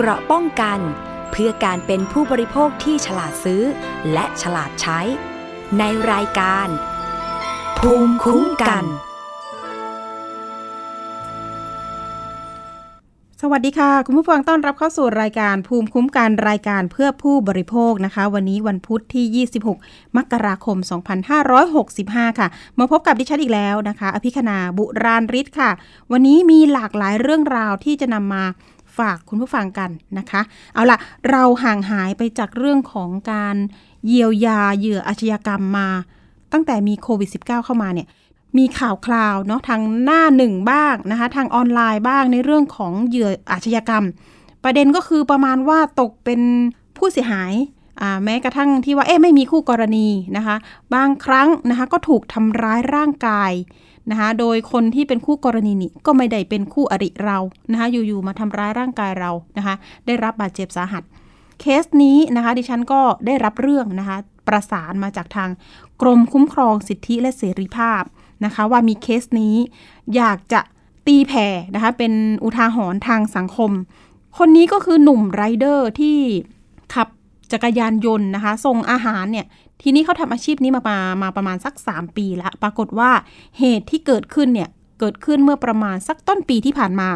เกราะป้องกัน เพื่อการเป็นผู้บริโภคที่ฉลาดซื้อ และฉลาดใช้ ในรายการ ภูมิคุ้มกัน สวัสดีค่ะ คุณผู้ฟังต้อนรับเข้าสู่รายการภูมิคุ้มกันรายการเพื่อผู้บริโภคนะคะ วันนี้วันพุธที่ 26 มกราคม 2565 ค่ะ มาพบกับดิฉันอีกแล้วนะคะ อภิคณาบุราริศค่ะ วันนี้มีหลากหลายเรื่องราวที่จะนำมา ฝากคุณผู้ฟังกันนะคะ เอาล่ะ เราห่างหายไปจากเรื่องของการเยียวยาเหยื่ออาชญากรรมมา ตั้งแต่มีโควิด -19 เข้ามาเนี่ย มีข่าวคราวเนาะทางหน้าหนึ่งบ้างนะคะ ทางออนไลน์บ้างในเรื่องของเหยื่ออาชญากรรม ประเด็นก็คือประมาณว่าตกเป็นผู้เสียหายแม้กระทั่งที่ว่าเอ๊ะไม่มีคู่กรณีนะคะ บางครั้งนะคะก็ถูกทำร้ายร่างกาย นะคะโดยคนที่เป็นคู่กรณีนี่ก็ไม่ได้เป็นคู่อริเรานะคะอยู่ๆมาทำร้ายร่างกายเรานะคะได้รับบาดเจ็บสาหัส เคสนี้นะคะดิฉันก็ได้รับเรื่องนะคะประสานมาจากทางกรมคุ้มครองสิทธิและเสรีภาพนะคะว่ามีเคสนี้อยากจะตีแผ่นะคะเป็นอุทาหรณ์ทางสังคม คนนี้ก็คือหนุ่มไรเดอร์ที่ขับจักรยานยนต์นะคะส่งอาหารเนี่ย ทีนี้เขาทำอาชีพนี้มามามาประมาณสัก 3 ปีละปรากฏว่าเหตุที่เกิดขึ้นเนี่ยเกิดขึ้นเมื่อประมาณสักต้นปีที่ผ่านมา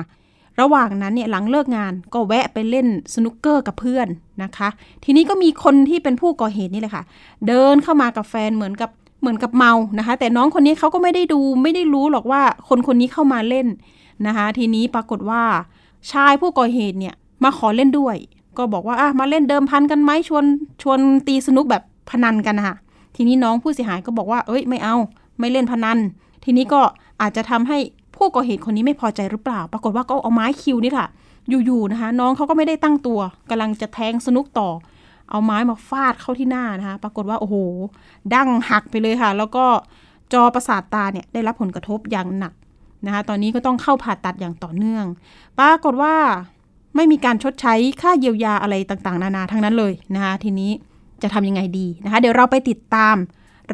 ระหว่างนั้นเนี่ยหลังเลิกงานก็แวะไปเล่นสนุกเกอร์กับเพื่อนนะคะ ทีนี้ก็มีคนที่เป็นผู้ก่อเหตุนี่แหละค่ะ เดินเข้ามากับแฟนเหมือนกับเหมือนกับเมานะคะ แต่น้องคนนี้เขาก็ไม่ได้ดูไม่ได้รู้หรอกว่าคนคนนี้เข้ามาเล่นนะคะ ทีนี้ปรากฏว่าชายผู้ก่อเหตุเนี่ยมาขอเล่นด้วย ก็บอกว่าอะมาเล่นเดิมพันกันไหมชวนชวนตีสนุกแบบ พนันกันนะคะทีนี้น้องผู้เสียหายก็บอกว่า เอ้ยไม่เอาไม่เล่นพนัน ทีนี้ก็อาจจะทำให้ผู้ก่อเหตุคนนี้ไม่พอใจหรือเปล่า ปรากฏว่าก็เอาไม้คิวนี่ค่ะ อยู่ๆนะคะ น้องเขาก็ไม่ได้ตั้งตัวกำลังจะแทงสนุกต่อ เอาไม้มาฟาดเข้าที่หน้านะคะ ปรากฏว่าโอ้โห ดั้งหักไปเลยค่ะ แล้วก็จอประสาทตาเนี่ยได้รับผลกระทบอย่างหนักนะคะ ตอนนี้ก็ต้องเข้าผ่าตัดอย่างต่อเนื่อง ปรากฏว่าไม่มีการชดใช้ค่าเยียวยาอะไรต่างๆ นานาทั้งนั้นเลยนะคะทีนี้ จะทำยังไงดีนะคะ เดี๋ยวเราไปติดตาม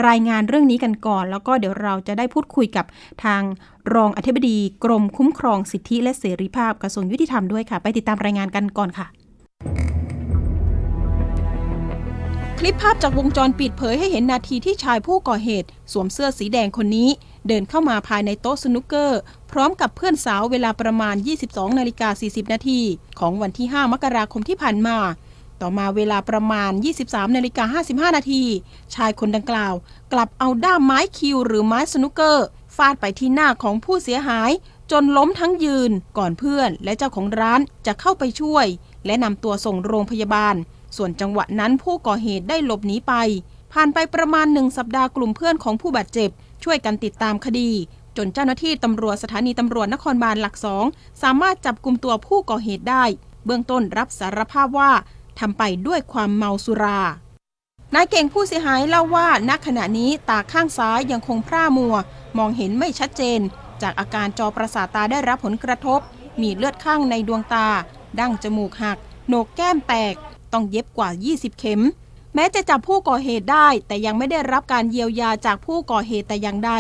รายงานเรื่องนี้กันก่อน แล้วก็เดี๋ยวเราจะได้พูดคุยกับทางรองอธิบดีกรมคุ้มครองสิทธิและเสรีภาพกระทรวงยุติธรรมด้วยค่ะ ไปติดตามรายงานกันก่อนค่ะ คลิปภาพจากวงจรปิดเผยให้เห็นนาทีที่ชายผู้ก่อเหตุ สวมเสื้อสีแดงคนนี้ เดินเข้ามาภายในโต๊ะสนุกเกอร์ พร้อมกับเพื่อนสาวเวลาประมาณ 22นาฬิกา40นาทีของวันที่ 5 มกราคมที่ผ่านมา ต่อมาเวลาประมาณ 23นาฬิกา55 นาที ชายคนดังกล่าว กลับเอาด้ามไม้คิวหรือไม้สนุกเกอร์ ฟาดไปที่หน้าของผู้เสียหาย จนล้มทั้งยืน ก่อนเพื่อนและเจ้าของร้านจะเข้าไปช่วย และนำตัวส่งโรงพยาบาล ส่วนจังหวะนั้นผู้ก่อเหตุได้หลบหนีไป ผ่านไปประมาณหนึ่งสัปดาห์กลุ่มเพื่อนของผู้บาดเจ็บ ช่วยกันติดตามคดี จนเจ้าหน้าที่ตำรวจสถานีตำรวจนครบาลหลักสองสามารถจับกลุ่มตัวผู้ก่อเหตุได้ เบื้องต้นรับสารภาพว่า ทำไปด้วยความเมาสุรานายเก่งผู้เสียหายเล่าว่าณขณะนี้ตาข้างซ้ายยังคงพร่ามัว มองเห็นไม่ชัดเจน จากอาการจอประสาทตาได้รับผลกระทบ มีเลือดข้างในดวงตา ดั้งจมูกหัก โหนกแก้มแตก ต้องเย็บกว่า 20 เข็ม แม้จะจับผู้ก่อเหตุได้ แต่ยังไม่ได้รับการเยียวยาจากผู้ก่อเหตุแต่อย่างใด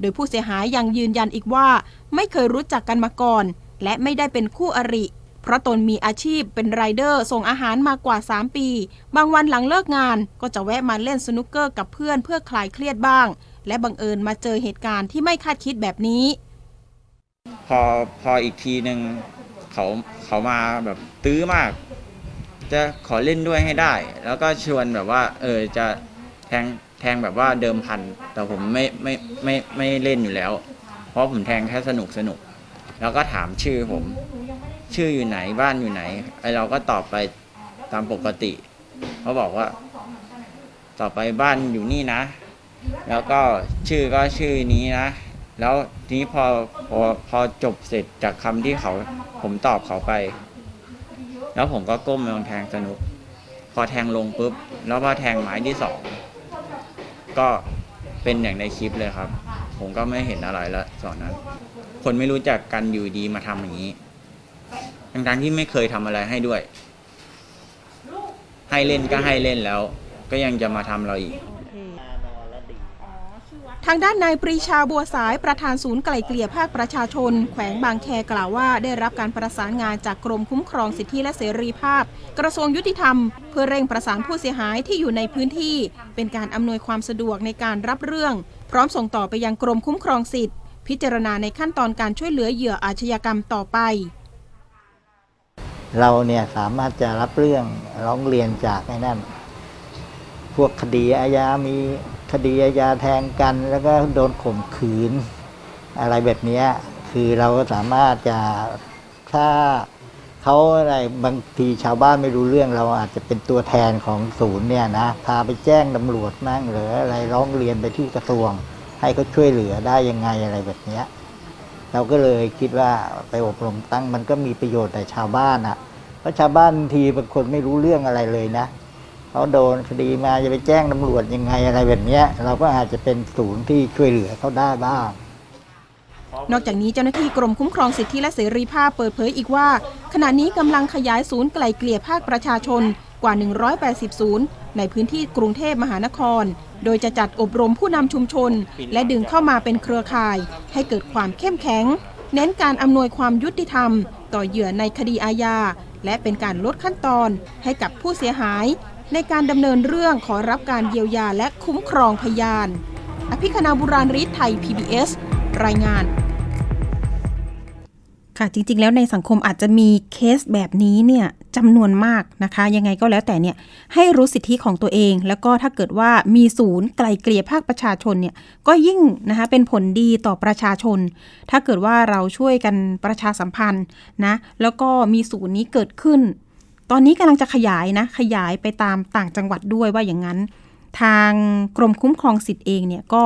โดยผู้เสียหายยังยืนยันอีกว่า ไม่เคยรู้จักกันมาก่อน และไม่ได้เป็นคู่อริ เพราะตนมีอาชีพเป็นไรเดอร์ส่งอาหารมากว่า 3 ปี บางวันหลังเลิกงาน ก็จะแวะมาเล่นสนุกเกอร์กับเพื่อนเพื่อคลายเครียดบ้าง และบังเอิญมาเจอเหตุการณ์ที่ไม่คาดคิดแบบนี้ พอพออีกทีหนึ่งเขาเขามาแบบตื้อมาก จะขอเล่นด้วยให้ได้ แล้วก็ชวนแบบว่า เออจะแทงแทงแบบว่าเดิมพัน แต่ผมไม่ไม่ไม่ไม่เล่นอยู่แล้ว เพราะผมแทงแค่สนุกสนุก แล้วก็ถามชื่อผม ชื่ออยู่ไหนบ้านอยู่ไหน ไอเราก็ตอบไปตามปกติเขาบอกว่า ต่อไปบ้านอยู่นี่นะ แล้วก็ชื่อก็ชื่อนี้นะ แล้วทีนี้พอพอพอจบเสร็จจากคำที่เขา ผมตอบเขาไป แล้วผมก็ก้มลงแทงสนุก พอแทงลงปุ๊บ แล้วพอแทงไม้ที่สองก็เป็นอย่างในคลิปเลยครับ ผมก็ไม่เห็นอะไรแล้วตอนนั้น คนไม่รู้จักกันอยู่ดีมาทำอย่างนี้ ทั้งๆที่ไม่เคยทำอะไรให้ด้วย ให้เล่นก็ให้เล่นแล้ว ก็ยังจะมาทำเราอีกททางด้านนายปรีชาบัวสายประธานศูนย์ไกล่เกลี่ยภาคประชาชน แขวงบางแคกล่าวว่า ได้รับการประสานงานจากกรมคุ้มครองสิทธิและเสรีภาพ กระทรวงยุติธรรม เพื่อเร่งประสานผู้เสียหายที่อยู่ในพื้นที่ เป็นการอำนวยความสะดวกในการรับเรื่อง พร้อมส่งต่อไปยังกรมคุ้มครองสิทธิพิจารณาในขั้นตอนการช่วยเหลือเหยื่ออาชญากรรมต่อไป เราเนี่ยสามารถจะรับเรื่องร้องเรียนจากไอ้นั่น พวกคดีอาญา มีคดีอาญาแทงกัน แล้วก็โดนข่มขืน อะไรแบบนี้คือเราก็สามารถจะถ้าเขาอะไรบางทีชาวบ้านไม่รู้เรื่องเราอาจจะเป็นตัวแทนของศูนย์เนี่ยนะพาไปแจ้งตำรวจมั่งหรืออะไรร้องเรียนไปที่กระทรวง ให้เขาช่วยเหลือได้ยังไงอะไรแบบนี้ เราก็เลยคิดว่าไปอบรมตั้งมันก็มีประโยชน์แต่ชาวบ้านอะ่ะ เพราะชาวบ้านบางทีบางคนไม่รู้เรื่องอะไรเลยนะเขาโดนคดีมาจะไปแจ้งตำรวจยังไงอะไรแบบนี้เราก็อาจจะเป็นศูนย์ที่ช่วยเหลือเขาได้บ้าง นอกจากนี้เจ้าหน้าที่กรมคุ้มครองสิทธิและเสรีภาพเปิดเผยอีกว่า ขณะนี้กำลังขยายศูนย์ไกล่เกลี่ยภาคประชาชน กว่า 180 ศูนย์ ในพื้นที่กรุงเทพมหานคร โดยจะจัดอบรมผู้นำชุมชน และดึงเข้ามาเป็นเครือข่าย ให้เกิดความเข้มแข็ง เน้นการอำนวยความยุติธรรม ต่อเหยื่อในคดีอาญา และเป็นการลดขั้นตอนให้กับผู้เสียหาย ในการดำเนินเรื่องขอรับการเยียวยาและคุ้มครองพยาน อภิคณาบุราริศไทย PBS รายงานค่ะจริงๆ แล้วในสังคมอาจจะมีเคสแบบนี้เนี่ย จำนวนมากนะคะ ยังไงก็แล้วแต่เนี่ยให้รู้สิทธิของตัวเอง แล้วก็ถ้าเกิดว่ามีศูนย์ไกลเกลี่ยภาคประชาชนเนี่ยก็ยิ่งนะคะเป็นผลดีต่อประชาชน ถ้าเกิดว่าเราช่วยกันประชาสัมพันธ์นะแล้วก็มีศูนย์นี้เกิดขึ้น ตอนนี้กำลังจะขยายนะขยายไปตามต่างจังหวัดด้วยว่าอย่างนั้น ทางกรมคุ้มครองสิทธิ์เองเนี่ยก็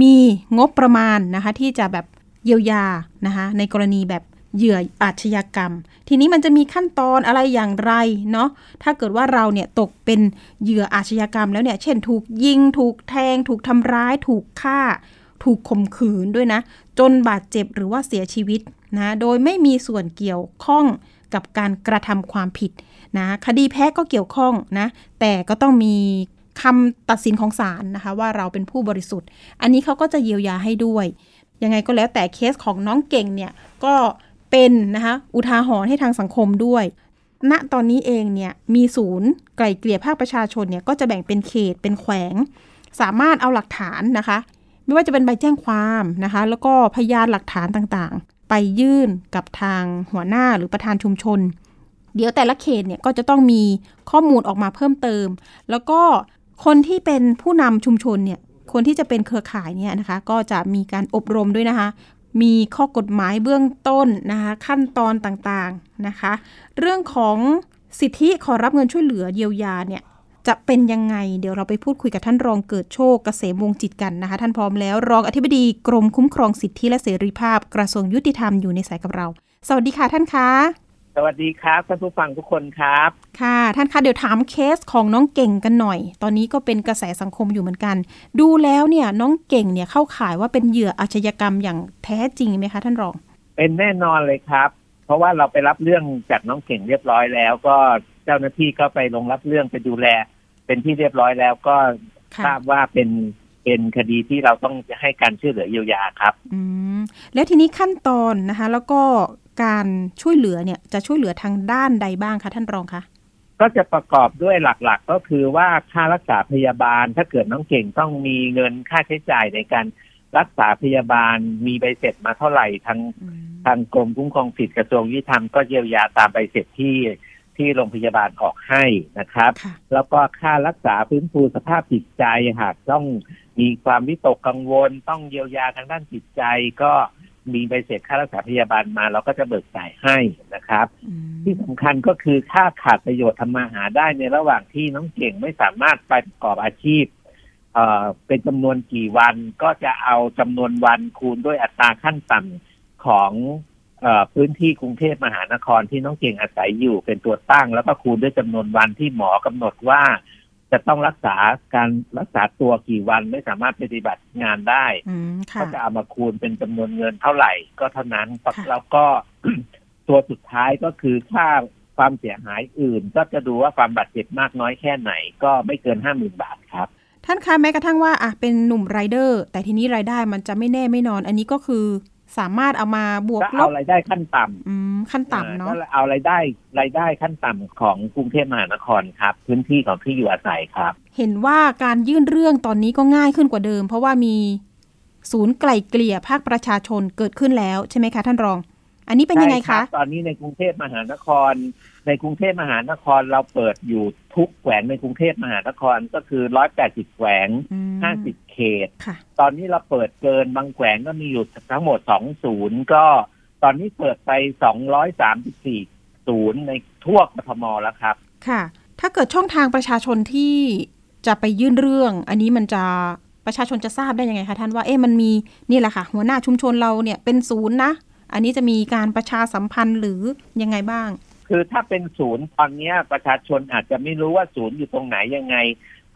มีงบประมาณนะคะที่จะแบบเยียวยานะคะในกรณีแบบ เหยื่ออาชญากรรม ทีนี้มันจะมีขั้นตอนอะไรอย่างไรเนาะถ้าเกิดว่าเราเนี่ยตกเป็นเหยื่ออาชญากรรมแล้วเนี่ยเช่นถูกยิง ถูกแทง ถูกทำร้าย ถูกฆ่า ถูกข่มขืนด้วยนะ จนบาดเจ็บหรือว่าเสียชีวิตนะโดยไม่มีส่วนเกี่ยวข้องกับการกระทำความผิดนะคดีแพ้ก็เกี่ยวข้องนะแต่ก็ต้องมีคำตัดสินของศาลนะคะ ว่าเราเป็นผู้บริสุทธิ์ อันนี้เขาก็จะเยียวยาให้ด้วย ยังไงก็แล้วแต่เคสของน้องเก่งเนี่ย ก็ เป็นนะคะอุทาหรณ์ให้ทางสังคมด้วย ณตอนนี้เองเนี่ยมีศูนย์ไกล่เกลี่ยภาคประชาชนเนี่ยก็จะแบ่งเป็นเขตเป็นแขวง สามารถเอาหลักฐานนะคะ ไม่ว่าจะเป็นใบแจ้งความนะคะ แล้วก็พยานหลักฐานต่างๆ ไปยื่นกับทางหัวหน้าหรือประธานชุมชน เดี๋ยวแต่ละเขตเนี่ยก็จะต้องมีข้อมูลออกมาเพิ่มเติม แล้วก็คนที่เป็นผู้นำชุมชนเนี่ยคนที่จะเป็นเครือข่ายเนี่ยนะคะ ก็จะมีการอบรมด้วยนะคะ มีข้อกฎหมายเบื้องต้นนะคะขั้นตอนต่างๆนะคะ เรื่องของสิทธิขอรับเงินช่วยเหลือเยียวยาเนี่ยจะเป็นยังไง เดี๋ยวเราไปพูดคุยกับท่านรองเกิดโชคเกษมวงจิตกันนะคะ ท่านพร้อมแล้ว รองอธิบดีกรมคุ้มครองสิทธิและเสรีภาพ กระทรวงยุติธรรมอยู่ในสายกับเรา สวัสดีค่ะท่านคะ สวัสดีครับท่านผู้ฟังทุกคนครับ ค่ะ ท่านคะเดี๋ยวถามเคสของน้องเก่งกันหน่อย ตอนนี้ก็เป็นกระแสสังคมอยู่เหมือนกัน ดูแล้วเนี่ยน้องเก่งเนี่ยเข้าข่ายว่าเป็นเหยื่ออาชญากรรมอย่างแท้จริงไหมคะท่านรอง เป็นแน่นอนเลยครับ เพราะว่าเราไปรับเรื่องจากน้องเก่งเรียบร้อยแล้ว ก็เจ้าหน้าที่ก็ไปลงรับเรื่องไปดูแล เป็นที่เรียบร้อยแล้วก็ค่ะทราบว่าเป็นเป็นคดีที่เราต้องให้การช่วยเหลือเยียวยาครับ อืมแล้วทีนี้ขั้นตอนนะคะ แล้วก็ การช่วยเหลือเนี่ยจะช่วยเหลือทางด้านใดบ้างคะท่านรองคะก็จะประกอบด้วยหลักๆ ก็คือว่าค่ารักษาพยาบาล ถ้าเกิดน้องเก่งต้องมีเงินค่าใช้จ่ายในการรักษาพยาบาลมีใบเสร็จมาเท่าไหร่ทางอืมทางกรมคุ้มครองสิทธิกระทรวงยุติธรรมก็เยียวยาตามใบเสร็จที่ที่โรงพยาบาลออกให้นะครับค่ะแล้วก็ค่ารักษาฟื้นฟูสภาพจิตใจหากต้องมีความวิตกกังวล ต้องเยียวยาทางด้านจิตใจก็ มีใบเสร็จค่ารักษาพยาบาลมาเราก็จะเบิกจ่ายให้นะครับอืมที่สำคัญก็คือค่าขาดประโยชน์ทำมาหาได้ในระหว่างที่น้องเก่งไม่สามารถไปประกอบอาชีพเอ่อเป็นจำนวนกี่วันก็จะเอาจำนวนวันคูณด้วยอัตราขั้นต่ำของเออพื้นที่กรุงเทพมหานครที่น้องเก่งอาศัยอยู่เป็นตัวตั้ง แล้วก็คูณด้วยจำนวนวันที่หมอกำหนดว่า จะต้องรักษาการรักษาตัวกี่วันไม่สามารถปฏิบัติงานได้อืมค่ะก็จะเอามาคูณเป็นจำนวนเงินเท่าไหร่ ก็เท่านั้นค่ะแล้วก็ตัวสุดท้ายก็คือค่าความเสียหายอื่น ก็จะดูว่าความบาดเจ็บมากน้อยแค่ไหน ก็ไม่เกินห้าหมื่นบาทครับท่านคะแม้กระทั่งว่าอะเป็นหนุ่มไรเดอร์ แต่ทีนี้รายได้มันจะไม่แน่ไม่นอน อันนี้ก็คือ สามารถเอามาบวกก็ลเอาบรายได้ขั้นต่ำอืมขั้นต่ำเนาะก็เอารายได้รายได้ขั้นต่ำของกรุงเทพมหานครครับ พื้นที่ของที่อยู่อาศัยครับ เห็นว่าการยื่นเรื่องตอนนี้ก็ง่ายขึ้นกว่าเดิม เพราะว่ามีศูนย์ไกล่เกลี่ยภาคประชาชนเกิดขึ้นแล้วใช่ไหมคะท่านรอง อันนี้เป็นยังไงใช่คะรับตอนนี้ในกรุงเทพมหานคร ในกรุงเทพมหานครเราเปิดอยู่ทุกแขวงในกรุงเทพมหานครก็คือร้อยแปดสิบแขวงอืมห้าสิบเขตค่ะตอนนี้เราเปิดเกินบางแขวงก็มีอยู่ทั้งหมดสองศูนย์ก็ตอนนี้เปิดไปสองร้อยสามสิบสี่ศูนย์ในทั่วกทมแล้วครับ ค่ะ ถ้าเกิดช่องทางประชาชนที่จะไปยื่นเรื่อง อันนี้มันจะประชาชนจะทราบได้ยังไงคะท่านว่าเอ๊ะมันมีนี่แหละค่ะ หัวหน้าชุมชนเราเนี่ยเป็นศูนย์นะ อันนี้จะมีการประชาสัมพันธ์หรือยังไงบ้าง คือถ้าเป็นศูนย์ตอนเนี้ยประชาชนอาจจะไม่รู้ว่าศูนย์อยู่ตรงไหนยังไง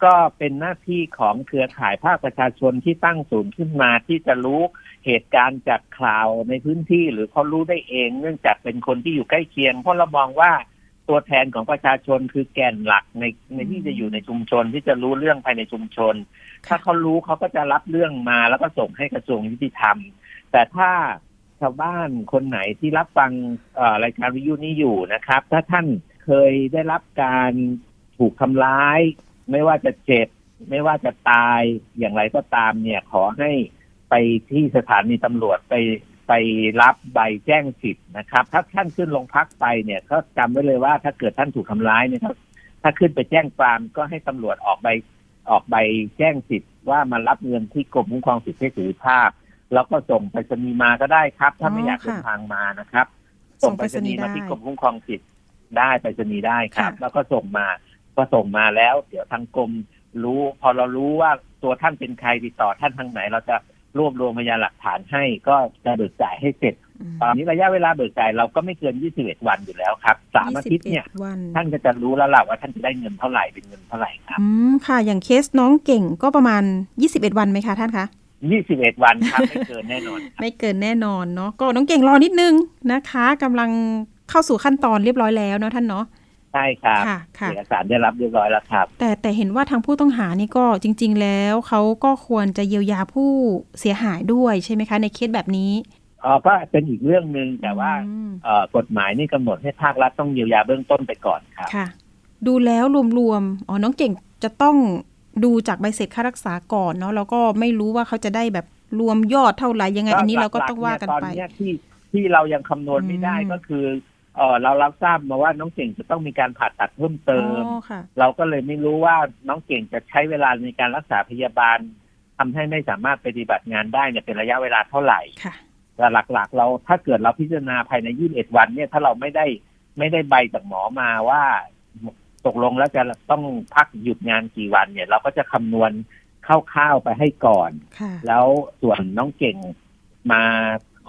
ก็เป็นหน้าที่ของเครือข่ายภาคประชาชนที่ตั้งศูนย์ขึ้นมาที่จะรู้เหตุการณ์จากข่าวในพื้นที่หรือเขารู้ได้เอง เนื่องจากเป็นคนที่อยู่ใกล้เคียง เพราะเรามองว่าตัวแทนของประชาชนคือแกนหลักในในที่จะอยู่ในชุมชนที่จะรู้เรื่องภายในชุมชน ถ้าเขารู้เขาก็จะรับเรื่องมาแล้วก็ส่งให้กระทรวงยุติธรรม แต่ถ้า ชาวบ้านคนไหนที่รับฟังรายการวิทยุนี้อยู่นะครับ ถ้าท่านเคยได้รับการถูกทำร้าย ไม่ว่าจะเจ็บ ไม่ว่าจะตายอย่างไรก็ตามเนี่ยขอให้ไปที่สถานีตำรวจไปไปรับใบแจ้งสิทธิ์นะครับ ถ้าท่านขึ้นโรงพักไปเนี่ยก็จำไว้เลยว่าถ้าเกิดท่านถูกทำร้ายเนี่ยถ้าถ้าขึ้นไปแจ้งความก็ให้ตำรวจออกใบออกใบแจ้งสิทธิ์ว่ามารับเงินที่กรมคุ้มครองสิทธิเสรีภาพ แล้วก็ส่งไปรษณีย์มาก็ได้ครับ ถ้าไม่อ๋ออยากเดินค่ะทางมานะครับ ส่ส่งงไปไปรรษษณีณีย์ย์มาที่ได้กรมคุ้มครองสิทธิ์ได้ไปรษณีย์ได้ครับค่ะแล้วก็ส่งมาพอส่งมาแล้ว เดี๋ยวทางกรมรู้ พอเรารู้ว่าตัวท่านเป็นใครติดต่อท่านทางไหน เราจะรวบรวมพยานหลักฐานให้ก็จะเบิกจ่ายให้เสร็จอืมตอนนี้ระยะเวลาเบิกจ่ายเราก็ไม่เกิน 21 วันอยู่แล้วครับสามอาทิตย์เนี่ย21วันท่านก็จะรู้แล้วล่ะว่าท่านจะได้เงินเท่าไหร่เป็นเงินเท่าไหร่ครับ อืมค่ะ อย่างเคสน้องเก่งก็ประมาณ 21 วันไหมคะท่านคะ 21วันครับไม่เกินแน่นอนครับไม่เกินแน่นอนเนาะก็น้องเก่งรอนิดนึงนะคะกำลังเข้าสู่ขั้นตอนเรียบร้อยแล้วเนาะท่านเนาะใช่ครับค่ะค่ะเอกสารได้รับเรียบร้อยแล้วครับ แต่แต่เห็นว่าทางผู้ต้องหานี่ก็จริง ๆ แล้วเขาก็ควรจะเยียวยาผู้เสียหายด้วยใช่ไหมคะ ในเคสแบบนี้อ๋อก็เป็นอีกเรื่องหนึ่งแต่ว่าอืมเอ่อกฎหมายนี่กำหนดให้ภาครัฐต้องเยียวยาเบื้องต้นไปก่อนครับค่ะ ดูแล้วรวมๆอ๋อน้องเก่งจะต้อง ดูจากใบเสร็จค่ารักษาก่อนเนาะแล้วก็ไม่รู้ว่าเขาจะได้แบบรวมยอดเท่าไหร่ยังไง อันนี้เราก็ต้องว่ากันตอนไปเนี้ยที่ที่เรายังคำนวณไม่ได้อืมก็คือเออเรารับทราบมาว่าน้องเก่งจะต้องมีการผ่าตัดเพิ่มเติมอ๋อค่ะเราก็เลยไม่รู้ว่าน้องเก่งจะใช้เวลาในการรักษาพยาบาลทำให้ไม่สามารถปฏิบัติงานได้เนี่ยเป็นระยะเวลาเท่าไหร่ค่ะแต่หลักๆ เราถ้าเกิดเราพิจารณาภายใน21วันเนี่ยถ้าเราไม่ได้ไม่ได้ใบจากหมอมาว่า ตกลงแล้วจะต้องพักหยุดงานกี่วันเนี่ย เราก็จะคำนวณคร่าวๆไปให้ก่อนค่ะแล้วส่วนน้องเก่งมา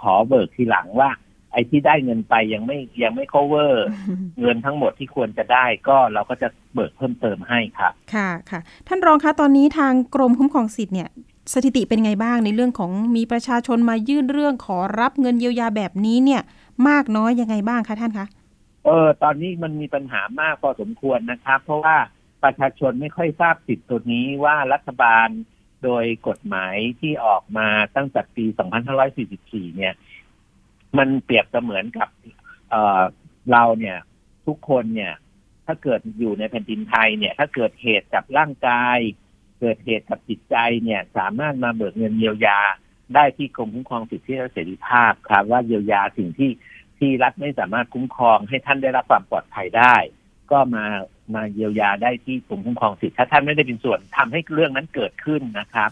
ขอเบิกทีหลังว่า ไอ้ที่ได้เงินไปยังไม่ยังไม่ cover เงินทั้งหมดที่ควรจะได้ก็เราก็จะเบิกเพิ่มเติมให้ครับค่ะค่ะ ท่านรองคะตอนนี้ทางกรมคุ้มครองสิทธิ์เนี่ยสถิติเป็นไงบ้างในเรื่องของมีประชาชนมายื่นเรื่องขอรับเงินเยียวยาแบบนี้เนี่ย มากน้อยยังไงบ้างคะท่านคะ เออตอนนี้มันมีปัญหามากพอสมควรนะครับ เพราะว่าประชาชนไม่ค่อยทราบสิทธิ์ตัวนี้ว่ารัฐบาลโดยกฎหมายที่ออกมาตั้งแต่ปี 2544 เนี่ย มันเปรียบเสมือนกับเออเราเนี่ย ทุกคนเนี่ย ถ้าเกิดอยู่ในแผ่นดินไทยเนี่ย ถ้าเกิดเหตุกับร่างกาย เกิดเหตุกับจิตใจเนี่ย สามารถมาเบิกเงินเยียวยาได้ที่กรมคุ้มครองสิทธิและเสรีภาพครับ ว่าเยียวยาสิ่งที่ ที่รัฐไม่สามารถคุ้มครองให้ท่านได้รับความปลอดภัยได้ ก็มามาเยียวยาได้ที่กรมคุ้มครองสิทธิถ้าท่านไม่ได้เป็นส่วนทำให้เรื่องนั้นเกิดขึ้นนะครับ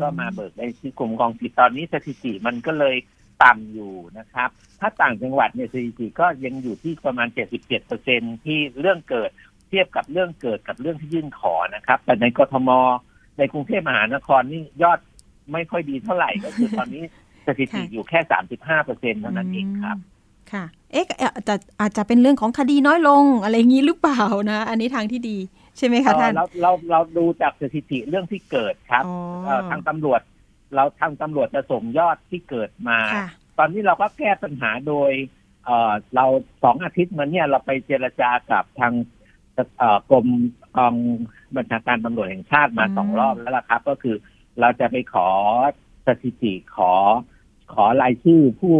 ก็มาเบิกได้ที่กรมคุ้มครองสิทธิตอนนี้สถิติมันก็เลยต่ำอยู่นะครับ ถ้าต่างจังหวัดเนี่ยสถิติก็ยังอยู่ที่ประมาณ 77เปอร์เซ็นที่เรื่องเกิดเทียบกับเรื่องเกิดกับเรื่องที่ยื่นขอนะครับ แต่ในกทม ในกรุงเทพมหานครนี่ยอดไม่ค่อยดีเท่าไหร่ก็คือตอนนี้สถิติค่ะอยู่แค่ 35เปอร์เซ็นเท่านั้นเองครับม ค่ะ เอ๊ะอาจจะอาจจะเป็นเรื่องของคดีน้อยลงอะไรอย่างนี้หรือเปล่านะ อันนี้ทางที่ดีใช่ไหมคะท่านเอ่อเราเราเราดูจากสถิติเรื่องที่เกิดครับอ๋อเอ่อทางตำรวจ เราทางตำรวจจะส่งยอดที่เกิดมาค่ะตอนนี้เราก็แก้ปัญหาโดยเอ่อเราสองอาทิตย์มาเนี่ยเราไปเจรจากับทางเอ่อกรมกองบัญชาการตำรวจแห่งชาติมาอืมสองรอบแล้วล่ะครับ ก็คือเราจะไปขอสถิติขอขอรายชื่อผู้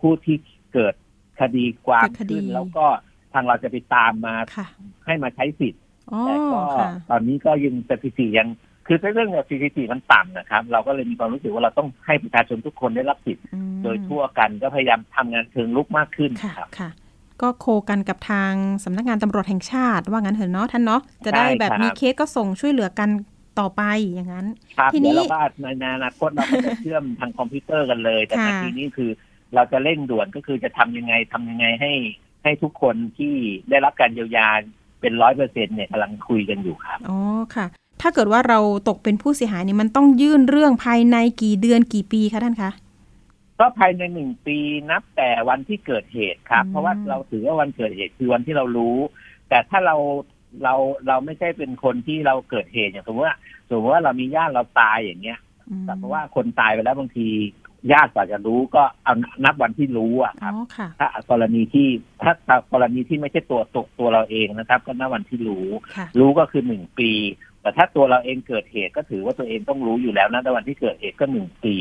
ผู้ที่เกิด คดีความเกิดคดีขึ้น แล้วก็ทางเราจะไปตามมาค่ะให้มาใช้สิทธิ์อ๋อแต่ก็ค่ะตอนนี้ก็ยังสถิติยังคือเรื่องสถิติมันต่ำนะครับ เราก็เลยมีความรู้สึกว่าเราต้องให้ประชาชนทุกคนได้รับสิทธิ์อืมโดยทั่วกันก็พยายามทำงานเชิงลุกมากขึ้นค่ะครับค่ะก็โคกันกับทางสำนักงานตำรวจแห่งชาติ ว่างั้นเถอะเนาะท่านเนาะจะได้ใช่แบบครับมีเคสก็ส่งช่วยเหลือกันต่อไปอย่างนั้นครับทีนี้เดี๋ยวเราก็ในอนาคตเราก็จะเชื่อมทางคอมพิวเตอร์กันเลย แต่ค่ะนาทีนี้คือ เราจะเร่งด่วนก็คือจะทำยังไงทำยังไงให้ ให้ทุกคนที่ได้รับการเยียวยาเป็นร้อยเปอร์เซ็นเนี่ยกำลังคุยกันอยู่ครับอ๋อค่ะ ถ้าเกิดว่าเราตกเป็นผู้เสียหายนี่มันต้องยื่นเรื่องภายในกี่เดือนกี่ปีคะท่านคะก็ภายในหนึ่งปีนับแต่วันที่เกิดเหตุครับอืมเพราะว่าเราถือว่าวันเกิดเหตุคือวันที่เรารู้ แต่ถ้าเราเราเราไม่ใช่เป็นคนที่เราเกิดเหตุอย่างสมมติว่าสมมติว่าเรามีญาติเราตายอย่างเงี้ยอืมแต่เพราะว่าคนตายไปแล้วบางที ญาติกว่าจะรู้ก็เอานับวันที่รู้อะคอ๋รัอบค่ะถ้ากรณีที่ถ้ากรณีที่ไม่ใช่ตัวตัวตัวเราเองนะครับ ก็นับวันที่รู้ค่ะรู้ก็คือหนึ่งปี แต่ถ้าตัวเราเองเกิดเหตุก็ถือว่าตัวเองต้องรู้อยู่แล้วนะในวันที่เกิดเหตุก็หนึ่งปี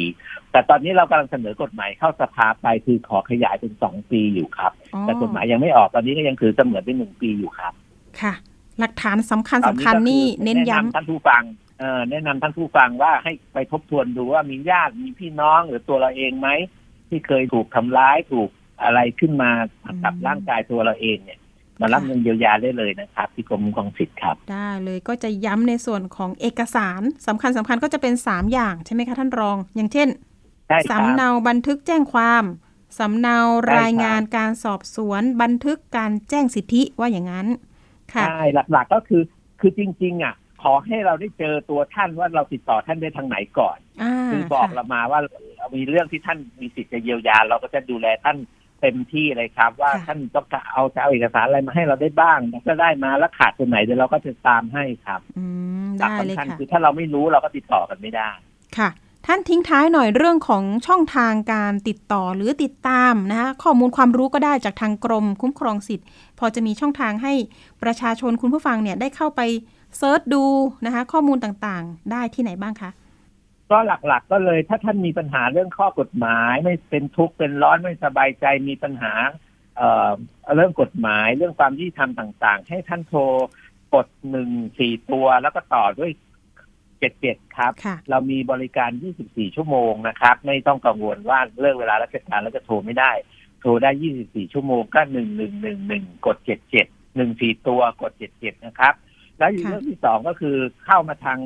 แต่ตอนนี้เรากำลังเสนอกฎหมายเข้าสภาไปคือขอขยายเป็นสองปีอยู่ครับอ๋อแต่กฎหมายยังไม่ออกตอนนี้ก็ยังถือเสมือนเป็นหนึ่งปีอยู่ครับ ค่ะ หลักฐานสำคัญตอสำคัญก็อนี่เน้นย้ำแะท่านผู้ฟังเอ่อ แนะนำท่านผู้ฟังว่าให้ไปทบทวนดูว่ามีญาติมีพี่น้องหรือตัวเราเองไหมที่เคยถูกทำร้ายถูกอะไรขึ้นมากับอืมร่างกายตัวเราเองเนี่ยมารับค่ะเงินเยียวยาได้เลยนะครับ ที่กรมคุ้มครองสิทธิ์ครับ ได้เลยก็จะย้ำในส่วนของเอกสารสำคัญสำคัญก็จะเป็น 3 อย่างใช่ไหมคะท่านรอง อย่างเช่นใช่ครับสำเนาบันทึกแจ้งความสำเนาใช่ครับรายงานการสอบสวนบันทึกการแจ้งสิทธิว่าอย่างนั้นค่ะใช่หลักๆก็คือคือจริง ๆ อะ ขอให้เราได้เจอตัวท่านว่าเราติดต่อท่านได้ทางไหนก่อนอ่าคือบอกค่ะเรามาว่ามีเรื่องที่ท่านมีสิทธิ์จะเยียวยา เราก็จะดูแลท่านเต็มที่เลยครับ ว่าท่านต้องการเอาจะเอาเอกสารอะไรมาให้เราได้บ้างถ้าได้มาแล้วขาดตัวไหนเดี๋ยวเราก็จะตามให้ครับอืมหลักได้เลยสำคัญค่ะคือถ้าเราไม่รู้เราก็ติดต่อกันไม่ได้ค่ะ ท่านทิ้งท้ายหน่อยเรื่องของช่องทางการติดต่อหรือติดตามนะคะข้อมูลความรู้ก็ได้จากทางกรมคุ้มครองสิทธิ์ พอจะมีช่องทางให้ประชาชนคุณผู้ฟังเนี่ยได้เข้าไป เซิร์ชดูนะคะ ข้อมูลต่างๆ ได้ที่ไหนบ้างคะก็หลักๆ ก็เลยถ้าท่านมีปัญหาเรื่องข้อกฎหมาย ไม่เป็นทุกข์เป็นร้อนไม่สบายใจมีปัญหาเอ่อเรื่องกฎหมายเรื่องความยุติธรรมต่าง ๆ ให้ท่านโทรกดหนึ่งสี่ตัวแล้วก็ต่อด้วยเจ็ดเจ็ดครับค่ะเรามีบริการ 24 ชั่วโมงนะครับ ไม่ต้องกังวลว่าเลิกเวลาราชการแล้วจะโทรไม่ได้ โทรได้ 24 ชั่วโมงก็หนึ่งหนึ่งหนึ่งหนึ่งกดเจ็ดเจ็ดหนึ่งสี่ตัวกดเจ็ดเจ็ดนะครับ แล้วอีกค่ะเรื่องที่สองก็คือเข้ามาทาง